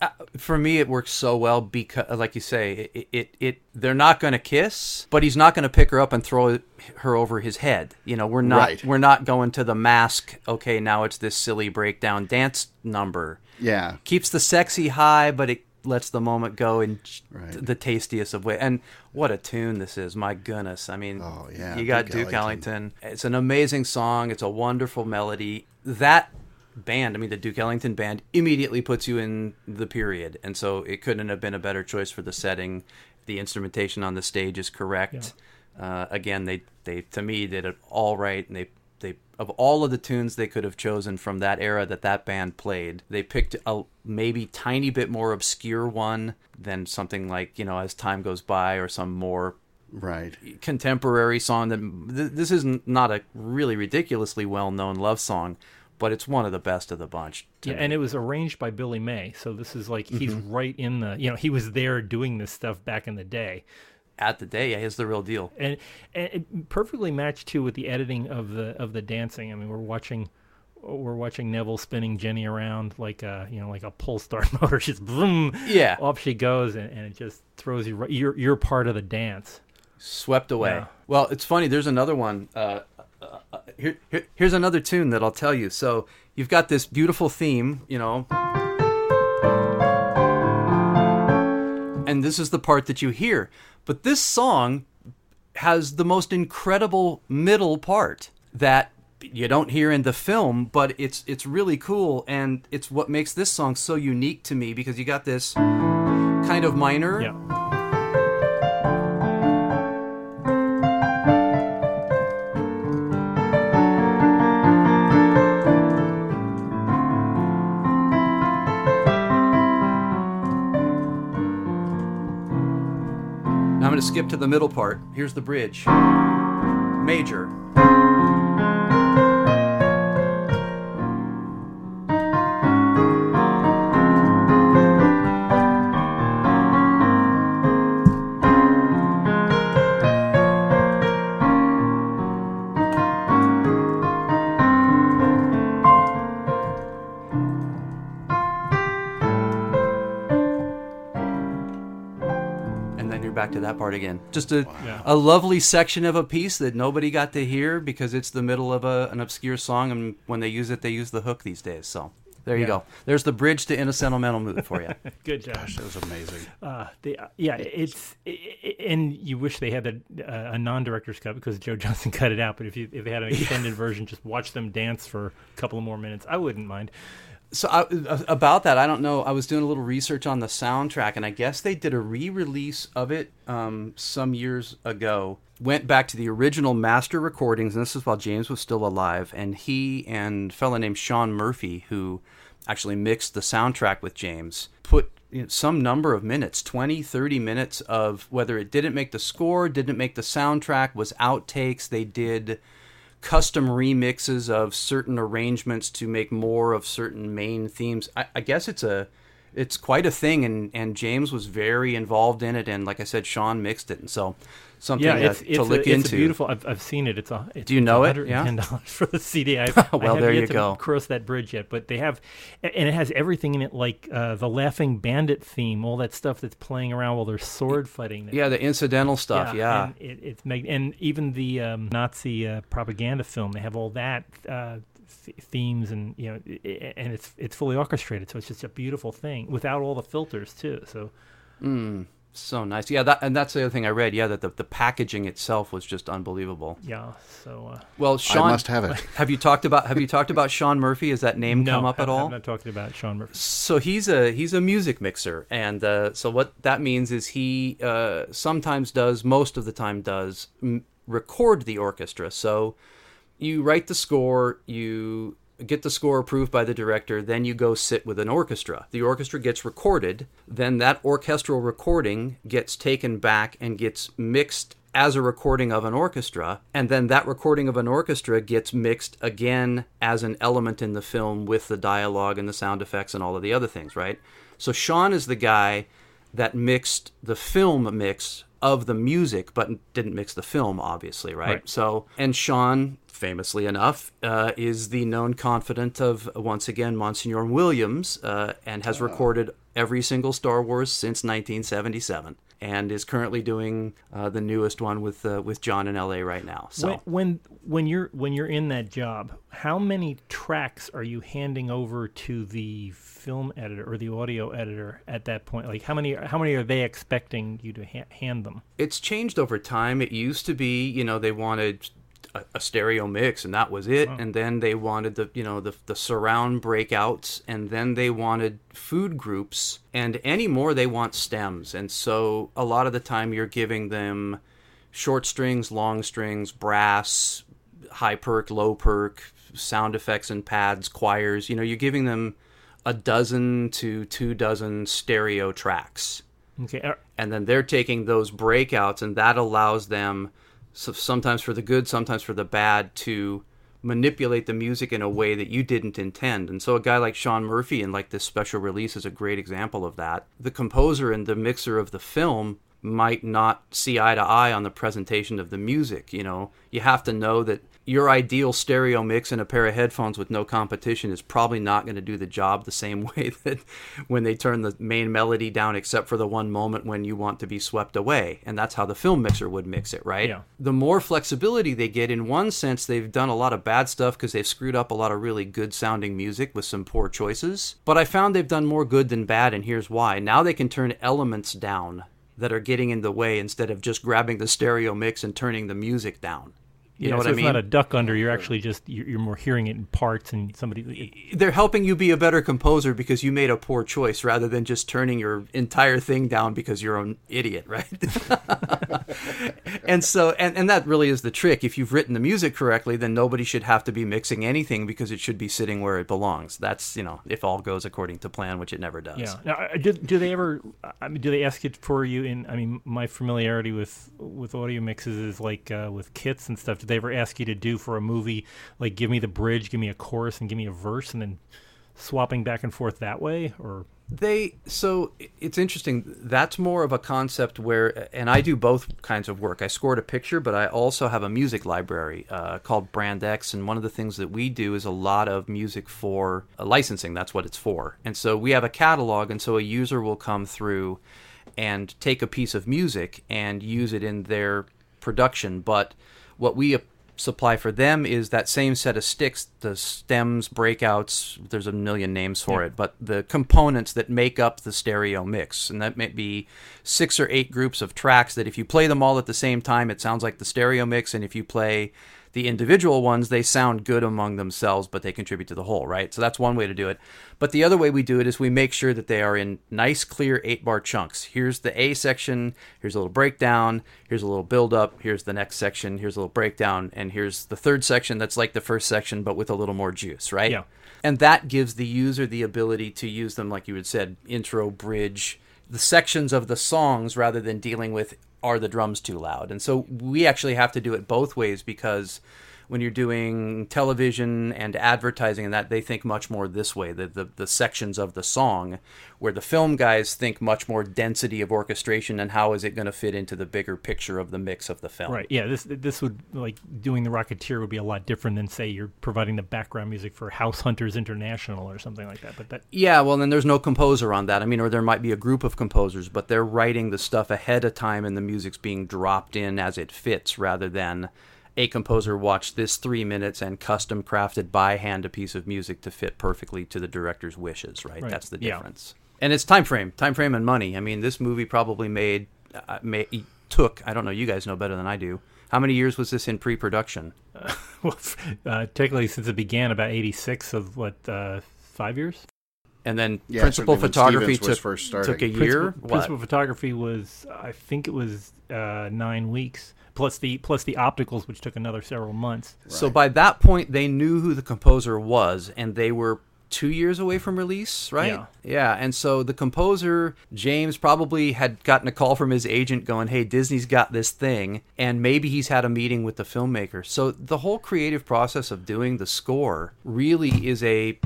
Uh, for me, it works so well because, like you say, it it, it they're not going to kiss, but he's not going to pick her up and throw her over his head. You know, we're not Right. we're not going to the mask. Okay, now it's this silly breakdown dance number. Yeah, Keeps the sexy high, but it lets the moment go in Right. the tastiest of ways. And what a tune this is! My goodness, I mean, Oh, yeah, you got Duke Duke Ellington. Ellington. It's an amazing song. It's a wonderful melody. That band, I mean, the Duke Ellington band, immediately puts you in the period, and so it couldn't have been a better choice for the setting. The instrumentation on the stage is correct. Uh, again, they they to me did it all right, and they they of all of the tunes they could have chosen from that era that that band played, they picked a maybe tiny bit more obscure one than something like you know as time goes by or some more right. contemporary song that th- this is n- not a really ridiculously well-known love song but it's one of the best of the bunch Yeah, me. and it was arranged by Billy May, so this is like he's Mm-hmm. right in the you know he was there doing this stuff back in the day. at the day yeah, he's the real deal and, and it perfectly matched too with the editing of the of the dancing. I mean, we're watching we're watching Neville spinning Jenny around like a you know like a pull start motor, just boom, Yeah. off she goes, and, and it just throws you. Right, you're you're part of the dance. swept away Yeah. well it's funny there's another one uh, here, here's another tune that i'll tell you. So you've got this beautiful theme you know. And this is the part that you hear. But this song has the most incredible middle part that you don't hear in the film but it's it's really cool. And it's what makes this song so unique to me because you got this kind of minor Yeah, skip to the middle part. Here's the bridge. Major. Back to that part again. Just a, Yeah. a lovely section of a piece that nobody got to hear because it's the middle of a, an obscure song, and when they use it, they use the hook these days. So there you Yeah. go. There's the bridge to "In a Sentimental Mood" for you. good job. Gosh, that was amazing. Uh, the, yeah, it's i i and you wish they had a, a non-director's cut because Joe Johnston cut it out. But if you if they had an extended version, just watch them dance for a couple of more minutes. I wouldn't mind. So I, about that, I don't know. I was doing a little research on the soundtrack, and I guess they did a re-release of it um, some years ago. Went back to the original master recordings, and this is while James was still alive. And he and a fella named Shawn Murphy, who actually mixed the soundtrack with James, put some number of minutes 20 30 minutes of whether it didn't make the score didn't make the soundtrack was outtakes they did custom remixes of certain arrangements to make more of certain main themes. I, I guess it's a it's quite a thing, and and James was very involved in it, and like I said, Shawn mixed it, and so something yeah, to, it's, to look a, it's into. a beautiful. I've, I've seen it. It's a. It's, Do you know it? $110 Yeah. for the CD. I've, Well, I there you to go. Cross that bridge yet, but they have, and it has everything in it, like uh, the Laughing Bandit theme, all that stuff that's playing around while they're sword fighting. yeah, the incidental stuff. Yeah, and it, it's mag- and even the um, Nazi uh, propaganda film, they have all that uh, th- themes, and you know, i- i- and it's it's fully orchestrated, so it's just a beautiful thing without all the filters too. So so nice. Yeah, that and that's the other thing I read. Yeah, that the, the packaging itself was just unbelievable. yeah, so uh, Well, Sean, I must have it. have you talked about have you talked about Shawn Murphy? Has that name no, come up at I'm- all? I'm not talking about Shawn Murphy. so he's a he's a music mixer, and uh, so what that means is he uh, sometimes does, most of the time does, m- record the orchestra. So you write the score, you get the score approved by the director, then you go sit with an orchestra. The orchestra gets recorded, then that orchestral recording gets taken back and gets mixed as a recording of an orchestra, and then that recording of an orchestra gets mixed again as an element in the film with the dialogue and the sound effects and all of the other things, right? So Shawn is the guy that mixed the film mix of the music, but didn't mix the film, obviously, right? Right. So, and Shawn, famously enough, uh, is the known confidant of once again Monsignor Williams, uh, and has recorded every single Star Wars since 1977, and is currently doing uh, the newest one with uh, with John in L.A. right now. So. When, when when you're when you're in that job, how many tracks are you handing over to the film editor or the audio editor at that point? Like how many how many are they expecting you to ha- hand them? it's changed over time. It used to be, you know, they wanted a, a stereo mix and that was it, and then they wanted the, you know, the the surround breakouts, and then they wanted food groups, and anymore they want stems, and so a lot of the time you're giving them short strings, long strings, brass, high perk, low perk, sound effects and pads, choirs. You know, you're giving them a dozen to two dozen stereo tracks. Okay, uh, and then they're taking those breakouts and that allows them so sometimes for the good sometimes for the bad to manipulate the music in a way that you didn't intend. And so a guy like shawn murphy in like this special release is a great example of that. The composer and the mixer of the film might not see eye to eye on the presentation of the music you know? You have to know that your ideal stereo mix in a pair of headphones with no competition is probably not going to do the job the same way that when they turn the main melody down, except for the one moment when you want to be swept away. And that's how the film mixer would mix it, right? Yeah. The more flexibility they get, in one sense, they've done a lot of bad stuff because they've screwed up a lot of really good sounding music with some poor choices. But I found they've done more good than bad, and here's why. Now they can turn elements down that are getting in the way instead of just grabbing the stereo mix and turning the music down. You yeah, know what so I it's not a duck under. You're actually just you're, more hearing it in parts, and somebody. they're helping you be a better composer because you made a poor choice rather than just turning your entire thing down because you're an idiot, right? and so and, and that really is the trick. If you've written the music correctly, then nobody should have to be mixing anything because it should be sitting where it belongs. That's, you know, if all goes according to plan, which it never does. Yeah. Now, do, do they ever? I mean, do they ask it for you? In I mean, my familiarity with with audio mixes is like uh, with kits and stuff. Do they ever ask you to do for a movie, like give me the bridge, give me a chorus, and give me a verse, and then swapping back and forth that way, or They so it's interesting. That's more of a concept where, and I do both kinds of work. I scored a picture, but I also have a music library uh, called Brand X, and one of the things that we do is a lot of music for uh, licensing. That's what it's for. And so we have a catalog, and so a user will come through and take a piece of music and use it in their production. But what we supply for them is that same set of sticks the stems breakouts there's a million names for Yeah. it but the components that make up the stereo mix and that may be six or eight groups of tracks that if you play them all at the same time it sounds like the stereo mix and if you play the individual ones they sound good among themselves but they contribute to the whole right? So that's one way to do it. But the other way we do it is we make sure that they are in nice clear eight bar chunks. Here's the a section here's a little breakdown here's a little build up here's the next section here's a little breakdown and here's the third section that's like the first section but with a little more juice right? Yeah. and that gives the user the ability to use them like you had said intro bridge the sections of the songs rather than dealing with are the drums too loud. And so we actually have to do it both ways because when you're doing television and advertising and that they think much more this way the, the the sections of the song where the film guys think much more density of orchestration and how is it going to fit into the bigger picture of the mix of the film Right. Yeah. This this would like doing the Rocketeer would be a lot different than say you're providing the background music for House Hunters International or something like that. But that Yeah, well, then there's no composer on that. I mean, or there might be a group of composers, but they're writing the stuff ahead of time and the music's being dropped in as it fits rather than a composer watched this three minutes and custom crafted by hand a piece of music to fit perfectly to the director's wishes, right? Right, That's the yeah. difference. And it's time frame, time frame and money. I mean, this movie probably made, uh, may, took, I don't know, you guys know better than I do. How many years was this in pre production? well, uh, technically since it began about '86 of what uh, five years. And then Yeah, principal photography took, first starting. took a year. Principal, principal photography was I think it was uh, nine weeks plus the plus the opticals, which took another several months. So by that point, they knew who the composer was, and they were two years away from release, right? Yeah. Yeah. And so the composer, James, probably had gotten a call from his agent going, hey, Disney's got this thing. And maybe he's had a meeting with the filmmaker. So the whole creative process of doing the score really is a,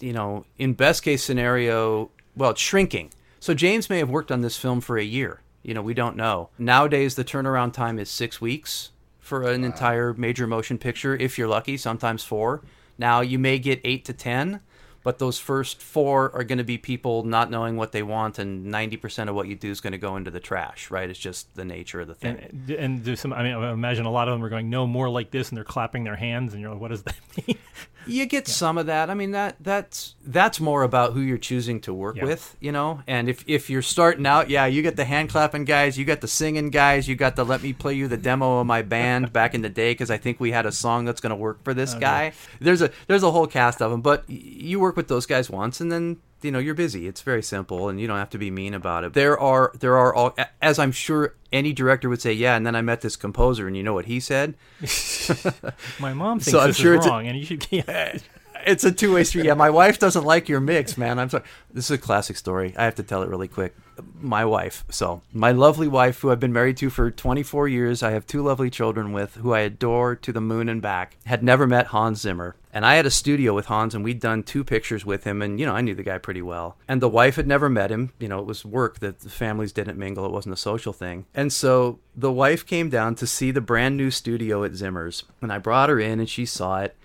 you know, in best case scenario, well, it's shrinking. So James may have worked on this film for a year. You know, we don't know. Nowadays, the turnaround time is six weeks for an entire major motion picture, if you're lucky, sometimes four. Now, you may get eight to 10, but those first four are going to be people not knowing what they want, and 90% of what you do is going to go into the trash, right? It's just the nature of the thing. And and there's some. I mean, I imagine a lot of them are going no more like this, and they're clapping their hands, and you're like, what does that mean? You get some of that. I mean that that's that's more about who you're choosing to work Yeah. with, you know. And if if you're starting out, yeah, you get the hand clapping guys, you got the singing guys, you got the let me play you the demo of my band back in the day because I think we had a song that's going to work for this oh, guy. There's a there's a whole cast of them, but you work with those guys once, and then you know you're busy. It's very simple, and you don't have to be mean about it. There are there are all as I'm sure any director would say, yeah. And then I met this composer, and you know what he said? My mom thinks So I'm this sure is it's a- wrong, and you should. Yeah. It's a two way street. Yeah, my wife doesn't like your mix, man. I'm sorry. This is a classic story. I have to tell it really quick. My wife, so my lovely wife, who I've been married to for 24 years, I have two lovely children with, who I adore to the moon and back, had never met Hans Zimmer. And I had a studio with Hans, and we'd done two pictures with him, and you know I knew the guy pretty well. And the wife had never met him. You know, it was work that the families didn't mingle. It wasn't a social thing. And so the wife came down to see the brand new studio at Zimmer's, and I brought her in, and she saw it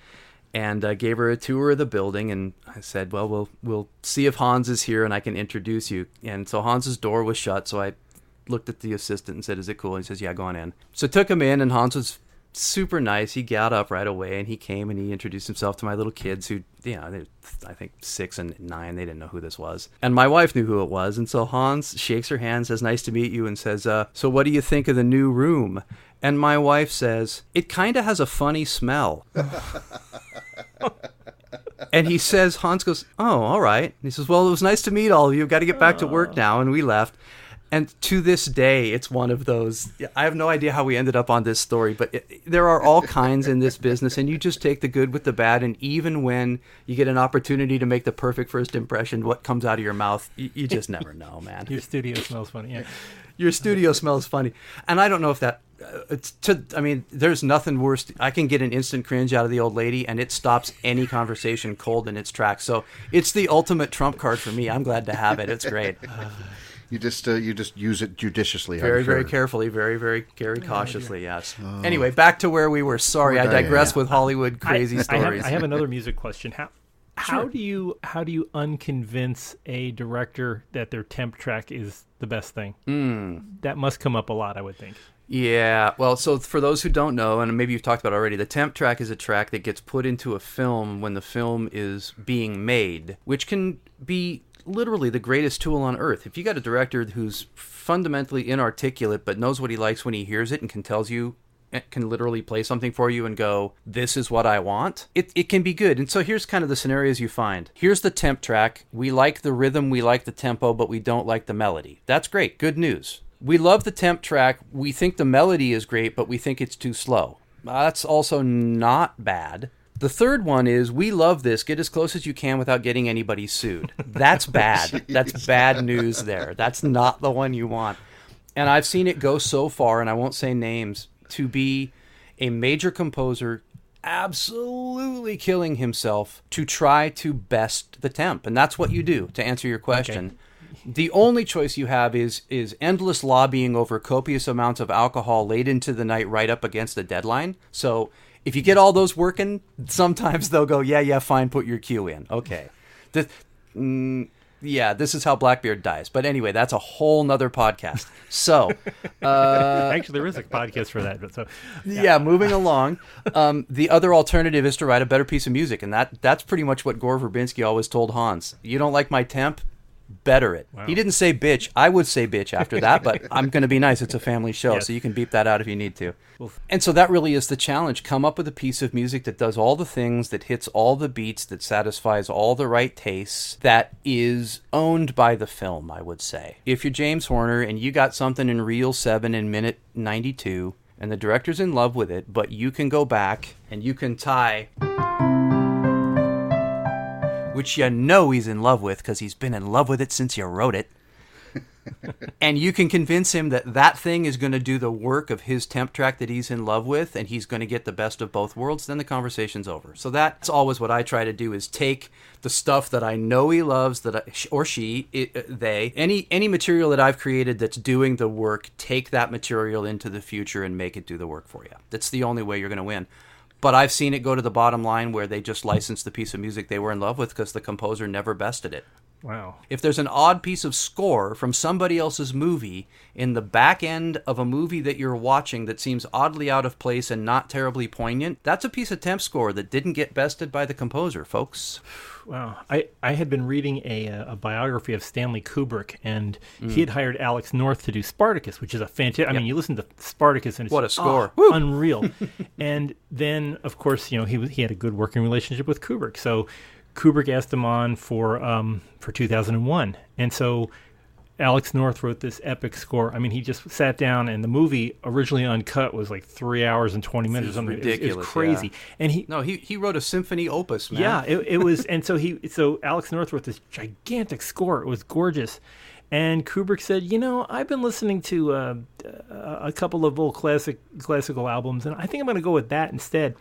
and uh, gave her a tour of the building. And I said, "Well, we'll we'll see if Hans is here, and I can introduce you." And so Hans's door was shut, so I looked at the assistant and said, "Is it cool?" And he says, "Yeah, go on in." So took him in, and Hans was super nice. He got up right away, and he came and he introduced himself to my little kids, who you know, I think six and nine. They didn't know who this was, and my wife knew who it was. And so Hans shakes her hand, says, "Nice to meet you," and says, uh, "So what do you think of the new room?" And my wife says, "It kind of has a funny smell." and he says, Hans goes, "Oh, all right." And he says, "Well, it was nice to meet all of you. Got to get back to work now." And we left. And to this day, it's one of those. I have no idea how we ended up on this story, but it, there are all kinds in this business, and you just take the good with the bad. And even when you get an opportunity to make the perfect first impression, what comes out of your mouth, you, you just never know, man. Your studio smells funny. Yeah. Your studio smells funny, and I don't know if that. Uh, it's to. I mean, there's nothing worse. I can get an instant cringe out of the old lady, and it stops any conversation cold in its tracks. So it's the ultimate trump card for me. I'm glad to have it. It's great. You just uh, you just use it judiciously. Very, I'm very sure. carefully. Very, very, very cautiously. Yes. Anyway, back to where we were. Sorry, I Poor Diane. digress with Hollywood crazy I, I stories. have, I have another music question. How how do you how do you unconvince a director that their temp track is the best thing? Hmm. That must come up a lot, I would think. Yeah, well, so for those who don't know, and maybe you've talked about it already, the temp track is a track that gets put into a film when the film is being made, which can be literally the greatest tool on earth. If you got a director who's fundamentally inarticulate but knows what he likes when he hears it and can tells you eh, can literally play something for you and go, This is what I want, it, it can be good. And so here's kind of the scenarios you find. Here's the temp track. We like the rhythm, we like the tempo, but we don't like the melody. That's great. Good news. We love the temp track. We think the melody is great, but we think it's too slow. That's also not bad. The third one is we love this. Get as close as you can without getting anybody sued. That's bad. That's bad news there. That's not the one you want. And I've seen it go so far, and I won't say names, to be a major composer absolutely killing himself to try to best the temp. And that's what you do to answer your question. The only choice you have is is endless lobbying over copious amounts of alcohol late into the night right up against the deadline. So if you get all those working, sometimes they'll go, yeah, yeah, fine, put your cue in. Okay. Mm, yeah, this is how Blackbeard dies. But anyway, that's a whole nother podcast. So, uh, Actually, there is a podcast for that. But so yeah, moving along. Um, the other alternative is to write a better piece of music, and that that's pretty much what Gore Verbinski always told Hans. You don't like my temp? Better it. He didn't say bitch. I would say bitch after that, but I'm going to be nice. It's a family show, Yes. so you can beep that out if you need to. And so that really is the challenge. Come up with a piece of music that does all the things, that hits all the beats, that satisfies all the right tastes, that is owned by the film, I would say. If you're James Horner and you got something in Reel 7 in minute 92, and the director's in love with it, but you can go back and you can tie. Which you know he's in love with because he's been in love with it since you wrote it. And you can convince him that that thing is going to do the work of his temp track that he's in love with and he's going to get the best of both worlds then the conversation's over. So that's always what i try to do is take the stuff that i know he loves that I, or she it, uh, they any any material that i've created that's doing the work take that material into the future and make it do the work for you that's the only way you're going to win but I've seen it go to the bottom line where they just licensed the piece of music they were in love with because the composer never bested it wow, if there's an odd piece of score from somebody else's movie in the back end of a movie that you're watching that seems oddly out of place and not terribly poignant, that's a piece of temp score that didn't get bested by the composer, folks. Wow. I, I had been reading a, uh, a biography of Stanley Kubrick, and he had hired Alex North to do Spartacus, which is a fantastic. I mean, you listen to Spartacus, and it's What a score. oh, unreal. and then, of course, you know he he had a good working relationship with Kubrick, so Kubrick asked him on for um, for 2001, and so Alex North wrote this epic score. I mean, he just sat down, and the movie originally uncut was like three hours and 20 minutes or something. It was- it was, ridiculous, crazy, and he No, he, he wrote a symphony opus, man. yeah, it, it was, and so he, so Alex North wrote this gigantic score. It was gorgeous, and Kubrick said, "You know, I've been listening to uh, a a couple of old classic classical albums, and I think I'm going to go with that instead."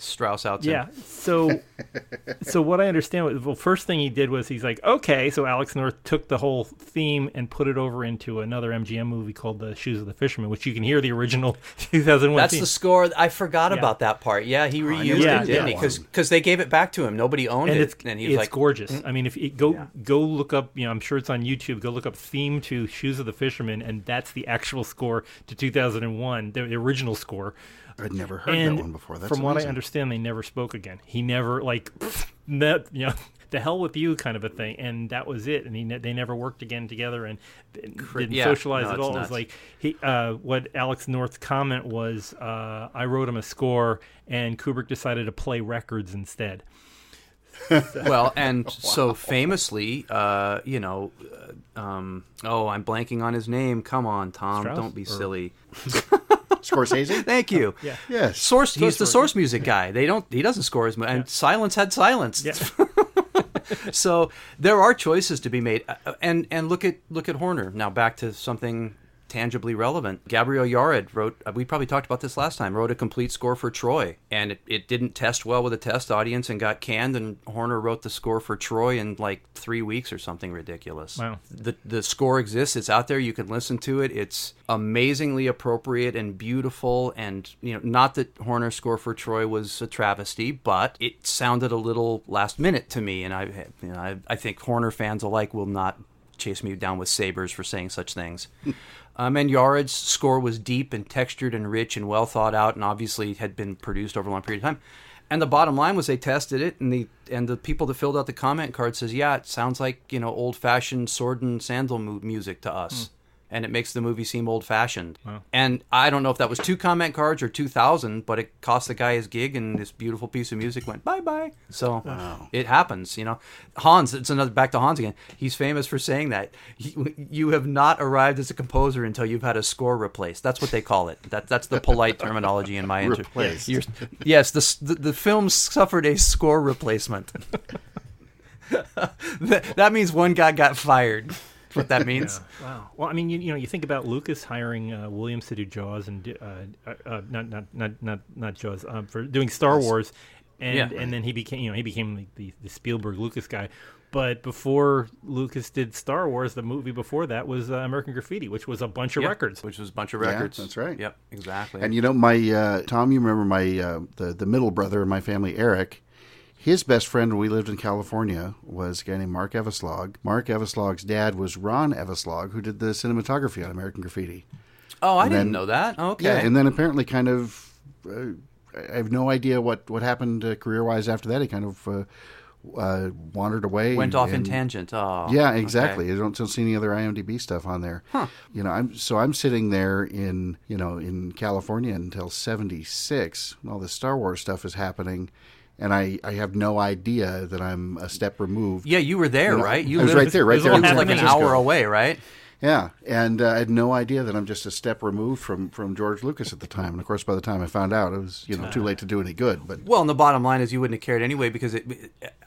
Strauss out Yeah. So, so what I understand was, well, first thing he did was he's like, okay, so Alex North took the whole theme and put it over into another MGM movie called The Shoes of the Fisherman, which you can hear the original 2001 That's theme. the score. I forgot Yeah. about that part. Yeah, he reused never did it, didn't that he? Because they gave it back to him. Nobody owned and it. it's and he was it's like, gorgeous. Mm. I mean, if you go go look up, you know, I'm sure it's on YouTube. Go look up theme to Shoes of the Fisherman, and that's the actual score to 2001, the, the original score. I'd never heard and that one before. That's from what I understand, they never spoke again. He never like that, you know, the hell with you kind of a thing, and that was it. And he ne- they never worked again together and didn't yeah, socialize no, at it's all. It was like he, uh, what Alex North's comment was, uh, I wrote him a score, and Kubrick decided to play records instead. well, and so famously, uh, you know, uh, um, oh, I'm blanking on his name. Come on, Tom, Strauss? don't be Or- silly. Scorsese? Thank you. Yeah. yes. Source. He's the source. source music guy. They don't. He doesn't score his. mo- And silence had silence. Yeah. so there are choices to be made, Uh, and and look at look at Horner. Now back to something tangibly relevant. Gabriel Yared wrote. uh, We probably talked about this last time. Wrote a complete score for Troy, and it, it didn't test well with a test audience and got canned. And Horner wrote the score for Troy in like three weeks or something ridiculous. Wow. The the score exists. It's out there. You can listen to it. It's amazingly appropriate and beautiful. And you know, not that Horner's score for Troy was a travesty, but it sounded a little last minute to me. And I, you know, I, I think Horner fans alike will not chase me down with sabers for saying such things. Um, and Yared's score was deep and textured and rich and well thought out, and obviously had been produced over a long period of time. And the bottom line was they tested it, and the and the people that filled out the comment card says, "Yeah, it sounds like you know old fashioned sword and sandal mu- music to us." And it makes the movie seem old fashioned. And I don't know if that was two comment cards or 2,000, but it cost the guy his gig, and this beautiful piece of music went bye bye. So it happens, you know. Hans, it's another back to Hans again. He's famous for saying that he, you have not arrived as a composer until you've had a score replaced. That's what they call it. That that's the polite terminology in my inter- Replaced. You're- yes, the, the the film suffered a score replacement. that, that means one guy got fired what that means. Wow. Well, I mean, you, you know, you think about Lucas hiring uh, Williams to do Jaws and uh, uh, uh, not not not not not Jaws um, for doing Star Wars, and Yeah. and then he became you know he became the, the, the Spielberg Lucas guy. But before Lucas did Star Wars, the movie before that was uh, American Graffiti, which was a bunch of Yeah, records. which was a bunch of Yeah, records. that's right. Yep, exactly. And you know, my uh, Tom, you remember my uh, the the middle brother in my family, Eric. His best friend when we lived in California was a guy named Mark Eveslage. Mark Eveslage's dad was Ron Eveslage, who did the cinematography on American Graffiti. oh, I and didn't then- know that. Okay. Yeah, and then apparently, kind of, uh, I have no idea what what happened uh, career wise after that. He kind of uh, uh, wandered away, Went off in and- tangent. Oh, Yeah, okay. exactly. I don't, don't see any other IMDb stuff on there. You know, I'm so I'm sitting there in you know in California until '76. when All the Star Wars stuff is happening, and I I have no idea that I'm a step removed. Yeah, you were there, You know, right? You I was lived- right there, right It was there. all You were like an hour away, right? Yeah, and uh, I had no idea that I'm just a step removed from from George Lucas at the time. And of course, by the time I found out, it was you know too late to do any good. But Well, and the bottom line is you wouldn't have cared anyway because it,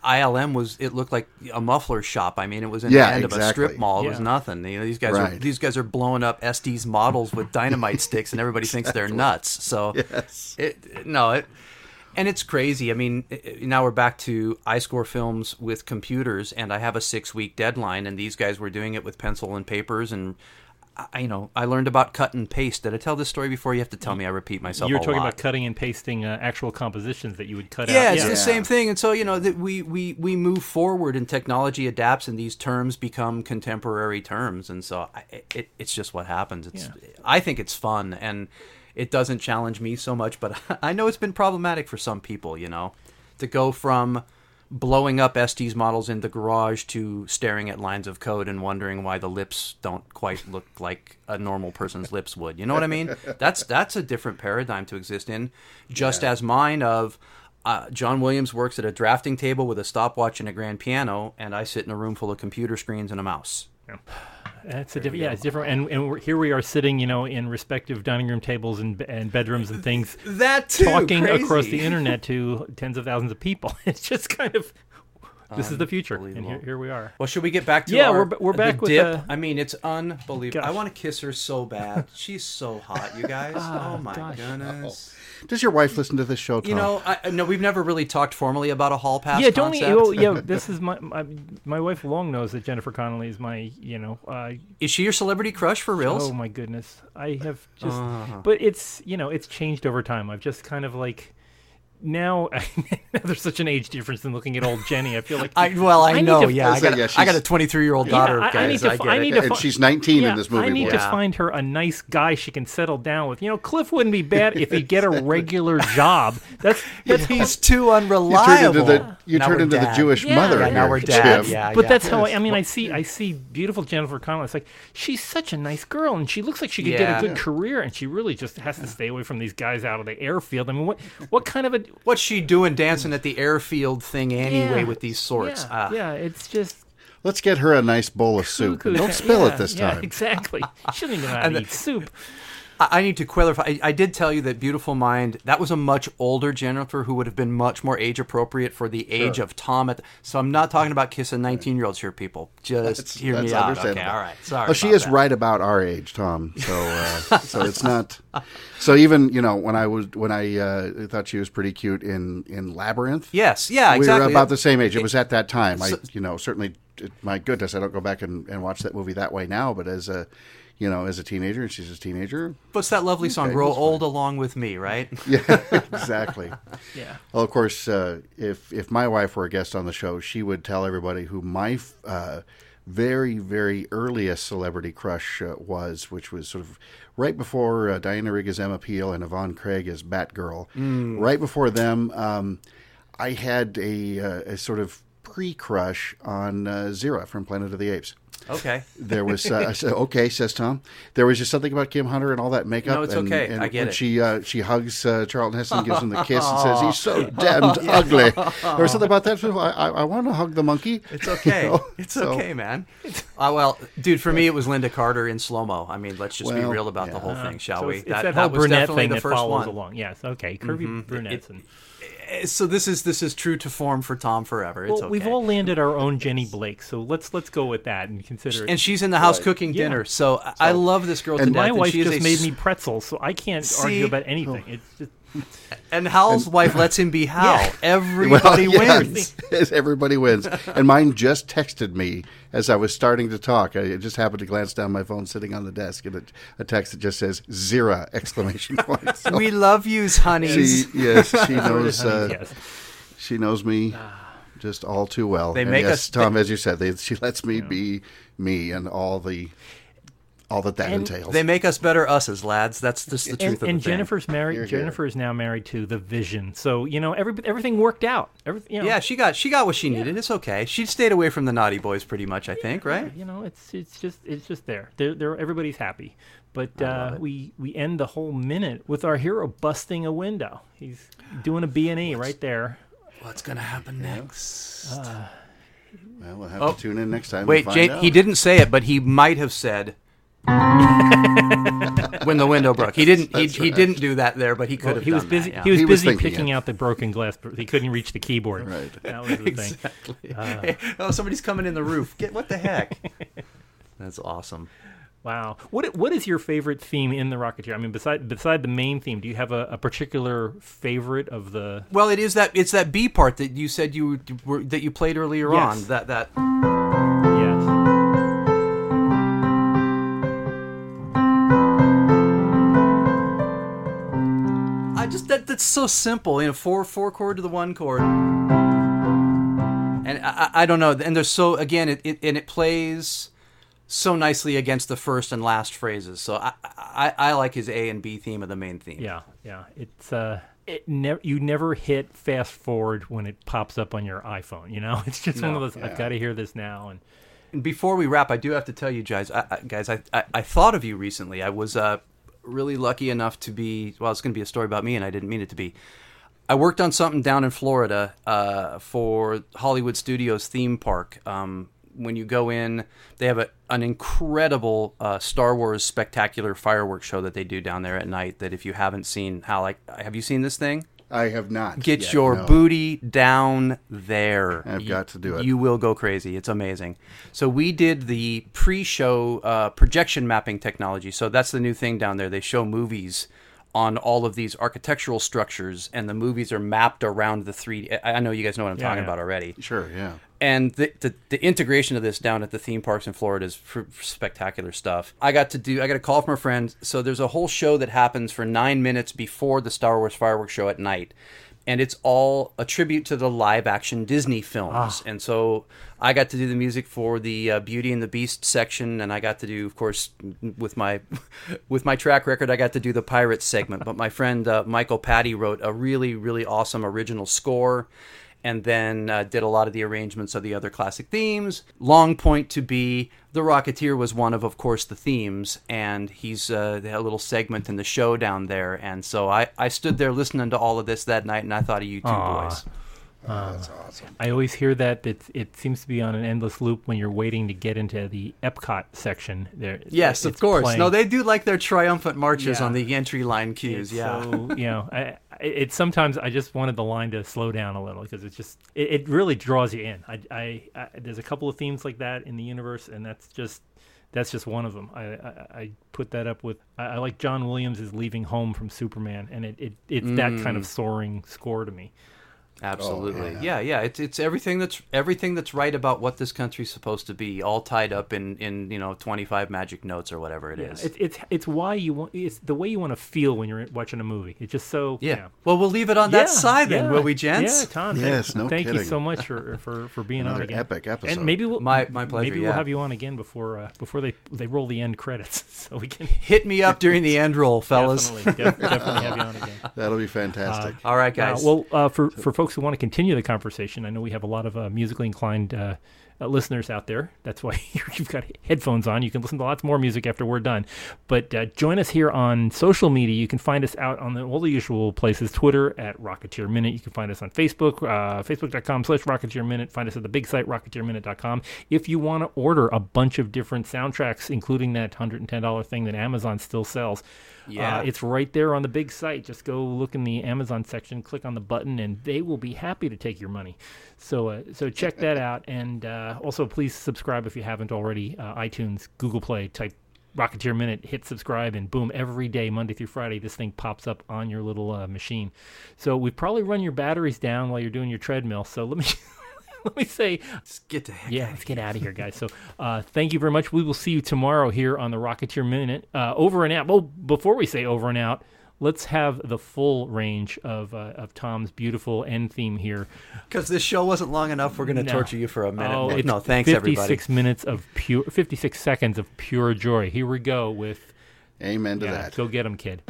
ILM was it looked like a muffler shop. I mean, it was in Yeah, the end of a strip mall. It was nothing. You know, these guys are these guys are blowing up Estes models with dynamite sticks, and everybody thinks they're nuts. So Yes. it no it. And it's crazy. I mean, now we're back to I score films with computers, and I have a six week deadline, and these guys were doing it with pencil and papers. And I, you know, I learned about cut and paste. Did I tell this story before? You have to tell me. I repeat myself. you were talking lot. about cutting and pasting uh, actual compositions that you would cut Yeah, out. it's the same thing. And so, you know, that we, we, we move forward and technology adapts and these terms become contemporary terms. And so I, it, it's just what happens. It's, I think it's fun and it doesn't challenge me so much, but I know it's been problematic for some people, you know, to go from blowing up Estes models in the garage to staring at lines of code and wondering why the lips don't quite look like a normal person's lips would. You know what I mean? That's that's a different paradigm to exist in. Just as mine of uh, John Williams works at a drafting table with a stopwatch and a grand piano, and I sit in a room full of computer screens and a mouse. That's a different. Yeah, it's different. And and here we are sitting, you know, in respective dining room tables and and bedrooms and things, That too, talking crazy. across the internet to tens of thousands of people. It's just kind of. This is the future, and here, here we are. Well, should we get back to Yeah, our, we're we're the back with dip? the- I mean, it's unbelievable. I want to kiss her so bad. She's so hot, you guys. oh my gosh. goodness. does your wife listen to this show? Tom? You know, I, no, we've never really talked formally about a hall pass. yeah, don't we? concept. Oh, yeah, this is my, my my wife long knows that Jennifer Connelly is my you know uh, Is she your celebrity crush for reals? Oh my goodness, I have just. Uh-huh. But it's you know it's changed over time. I've just kind of like now there's such an age difference in looking at old Jenny. I feel like I well, I, need know. to- yeah, I got, yeah, I got a 23 year old Yeah, daughter, I- I guys. need to I I need to and she's 19 Yeah, in this movie. I need boy. to find her a nice guy she can settle down with. You know, Cliff wouldn't be bad if he'd get a regular job. That's that's He's too You unreliable. turned into the you Now turned into the. Jewish Yeah, mother. yeah, now we're Jim. dad, yeah. but that's how I, I mean. I see I see beautiful Jennifer Connelly. It's like she's such a nice girl, and she looks like she could get a good career, and she really just has to stay away from these guys out of the airfield. I mean, what what kind of a What's she doing dancing at the airfield thing anyway Yeah, with these sorts? Yeah, Ah. yeah, it's just Let's get her a nice bowl of soup. don't spill Yeah, it this yeah, time. exactly. She doesn't even know how to eat soup. I need to clarify. I, I did tell you that Beautiful Mind, that was a much older Jennifer who would have been much more age appropriate for the age of Tom. At so I'm not talking about kissing 19 year olds here, people. Just That's- hear that's me out. Okay, all right. Sorry. Oh, she is that. right about our age, Tom. So, uh, so it's not. So even you know when I was when I uh, thought she was pretty cute in in Labyrinth. Yes. Yeah. we Exactly. were about the same age. It was at that time. I, you know, certainly, it- my goodness, I don't go back and, and watch that movie that way now. But as a, you know, as a teenager, and she's a teenager. What's that lovely song? Okay, Grow that's fine. old along with me, right? Yeah, exactly. Yeah. Well, of course, uh, if if my wife were a guest on the show, she would tell everybody who my uh, very very earliest celebrity crush uh, was, which was sort of right before uh, Diana Rigg as Emma Peel and Yvonne Craig as Batgirl. Right before them, um, I had a, uh, a sort of pre crush on uh, Zira from Planet of the Apes. Okay. There was uh, I said, okay, says Tom. There was just something about Kim Hunter and all that makeup. No, it's and, okay. and I get when it. She uh, she hugs uh, Charlton Heston, gives him the kiss, and says he's so damned ugly. There was something about that. I, I, I want to hug the monkey. It's okay. You know? It's So- okay, man. Uh, well, dude, for me, it was Lynda Carter in slow mo. I mean, let's just be real about yeah. the whole thing, shall So we? it's, it's that, whole was brunette definitely thing the that first follows one. along. Yes. Okay. Curvy brunettes and. Eh, so this is this is true to form for Tom forever. It's Well, okay. we've all landed our own Jenny Blake, so let's let's go with that and consider it. and she's in the house Right. cooking Yeah. dinner. So, I I love this girl to and death. my and wife she just a made s- me pretzels, so I can't See? argue about anything. It's just And Hal's wife lets him be Hal. Yeah. Everybody Well, yeah, wins. everybody wins. And mine just texted me as I was starting to talk. I just happened to glance down my phone sitting on the desk, and it, a text that just says "zero!" exclamation point. So We love yous, honeys. she, yes, she knows. Uh, yes. She knows me just all too well. They And make yes, us- Tom, as you said, they, she lets me be me and all the all that that And entails. They make us better usses, lads. That's just the truth and, of the and thing. Jennifer's married. Here, here. Jennifer is now married to the Vision. So you know, every, everything worked out. Every, you know, Yeah, she got she got what she needed. It's okay. She stayed away from the naughty boys pretty much, I think, right? You know, it's it's just it's just there. They're, they're everybody's happy. But uh, we we end the whole minute with our hero busting a window. He's doing a B and E right there. What's gonna happen next? well, we'll have Oh. to tune in next time. Wait, and find Jay, out. he didn't say it, but he might have said when the window broke. He didn't. He, That's he didn't do that there, but he could Well, have. he was busy. That, yeah. He was He was busy thinking picking it. out the broken glass. but He couldn't reach the keyboard. Right. That was the thing. exactly. Hey, uh, oh, somebody's coming in the roof. Get what the heck? That's awesome. Wow. What what is your favorite theme in the Rocketeer? I mean, beside beside the main theme, do you have a, a particular favorite of the? Well, it is that it's that B part that you said you were that you played earlier Yes. on. That that just that that's so simple. You know, four four chord to the one chord, and I, I I don't know. And there's so again, it, it and it plays so nicely against the first and last phrases. So I I, I like his A and B theme of the main theme. Yeah. Yeah. It's uh. It never you never hit fast forward when it pops up on your iPhone. You know, it's just one of those. I've got to hear this now. And And before we wrap, I do have to tell you guys, I, I, guys, I, I, I thought of you recently. I was uh, really lucky enough to be. Well, it's going to be a story about me, and I didn't mean it to be. I worked on something down in Florida uh, for Hollywood Studios theme park. Um, when you go in, they have a, an incredible uh, Star Wars spectacular fireworks show that they do down there at night. That if you haven't seen, how like have you seen this thing? I have not. Get yet, your no. booty down there. I've You- got to do it. You will go crazy. It's amazing. So we did the pre-show uh, projection mapping technology. So that's the new thing down there. They show movies on all of these architectural structures, and the movies are mapped around the 3D. I I know you guys know what I'm Yeah, talking yeah. about already Sure, yeah. and the, the the integration of this down at the theme parks in Florida is pr- spectacular stuff. I got to do I got a call from a friend. So there's a whole show that happens for nine minutes before the Star Wars fireworks show at night, and it's all a tribute to the live action Disney films. And so I got to do the music for the uh, Beauty and the Beast section, and I got to do, of course, with my with my track record, I got to do the Pirates segment. But my friend uh, Michael Patty wrote a really really awesome original score and then uh, did a lot of the arrangements of the other classic themes. Long point to be the Rocketeer was one of, of course, the themes, and he's uh, had a little segment in the show down there, and so I, I stood there listening to all of this that night, and I thought of you two Aw. boys. That's awesome. I always hear that it it seems to be on an endless loop when you're waiting to get into the Epcot section. There, Yes, of course. playing. No, they do like their triumphant marches Yeah. on the entry line queues. It's yeah. So you know, I, I- it's sometimes I just wanted the line to slow down a little because it's just it, it really draws you in. I, I, I there's a couple of themes like that in the universe, and that's just that's just one of them. I I, I put that up with I, I like John Williams is leaving home from Superman, and it, it it's that kind Mm. of soaring score to me. Absolutely. yeah. yeah, yeah. It's it's everything that's everything that's right about what this country's supposed to be, all tied up in in you know twenty five magic notes or whatever it is. It's it's it's why you want it's the way you want to feel when you're watching a movie. It's just so yeah. you know, Well, we'll leave it on that Yeah, side then, yeah, will we, gents? Yeah, Tom. Yes, thank, no thank you so much for for, for being Another on again. epic episode. And maybe we'll, My- my pleasure, Maybe yeah. we'll have you on again before uh, before they they roll the end credits, so we can Hit me up during the end roll, fellas. definitely def- definitely have you on again. That'll be fantastic. All right, Uh, guys. well, uh, for for folks who want to continue the conversation, I know we have a lot of uh, musically inclined uh, uh, listeners out there. That's why you've got headphones on. You can listen to lots more music after we're done. But uh, join us here on social media. You can find us out on the, all the usual places. Twitter at Rocketeer Minute. You can find us on Facebook, uh, facebook.com slash Rocketeer Minute. Find us at the big site, rocketeerminute.com. If you want to order a bunch of different soundtracks, including that $110 thing that Amazon still sells, Yeah. Uh, it's right there on the big site. Just go look in the Amazon section, click on the button, and they will be happy to take your money. So, uh, so check that out, and uh, also please subscribe if you haven't already. Uh, iTunes, Google Play, type Rocketeer Minute, hit subscribe, and boom, every day, Monday through Friday, this thing pops up on your little uh, machine. So we've probably run your batteries down while you're doing your treadmill. So let me. Let me say, Let's get to heck yeah, out let's get out of here, guys. So, uh, thank you very much. We will see you tomorrow here on the Rocketeer Minute. Uh, over and out. Well, before we say over and out, let's have the full range of uh, of Tom's beautiful end theme here. Because this show wasn't long enough, we're going to No. torture you for a minute. Oh, no, thanks, everybody. 56 minutes of pure, 56 seconds of pure joy. Here we go with. Amen to Yeah, that. go get him, kid.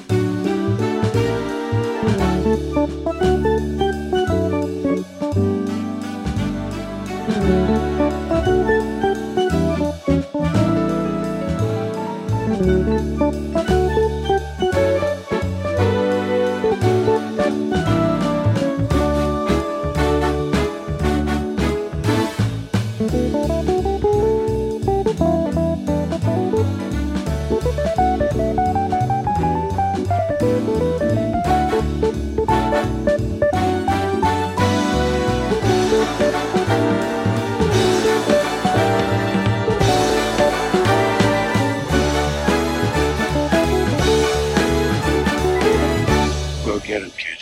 Get him, kid.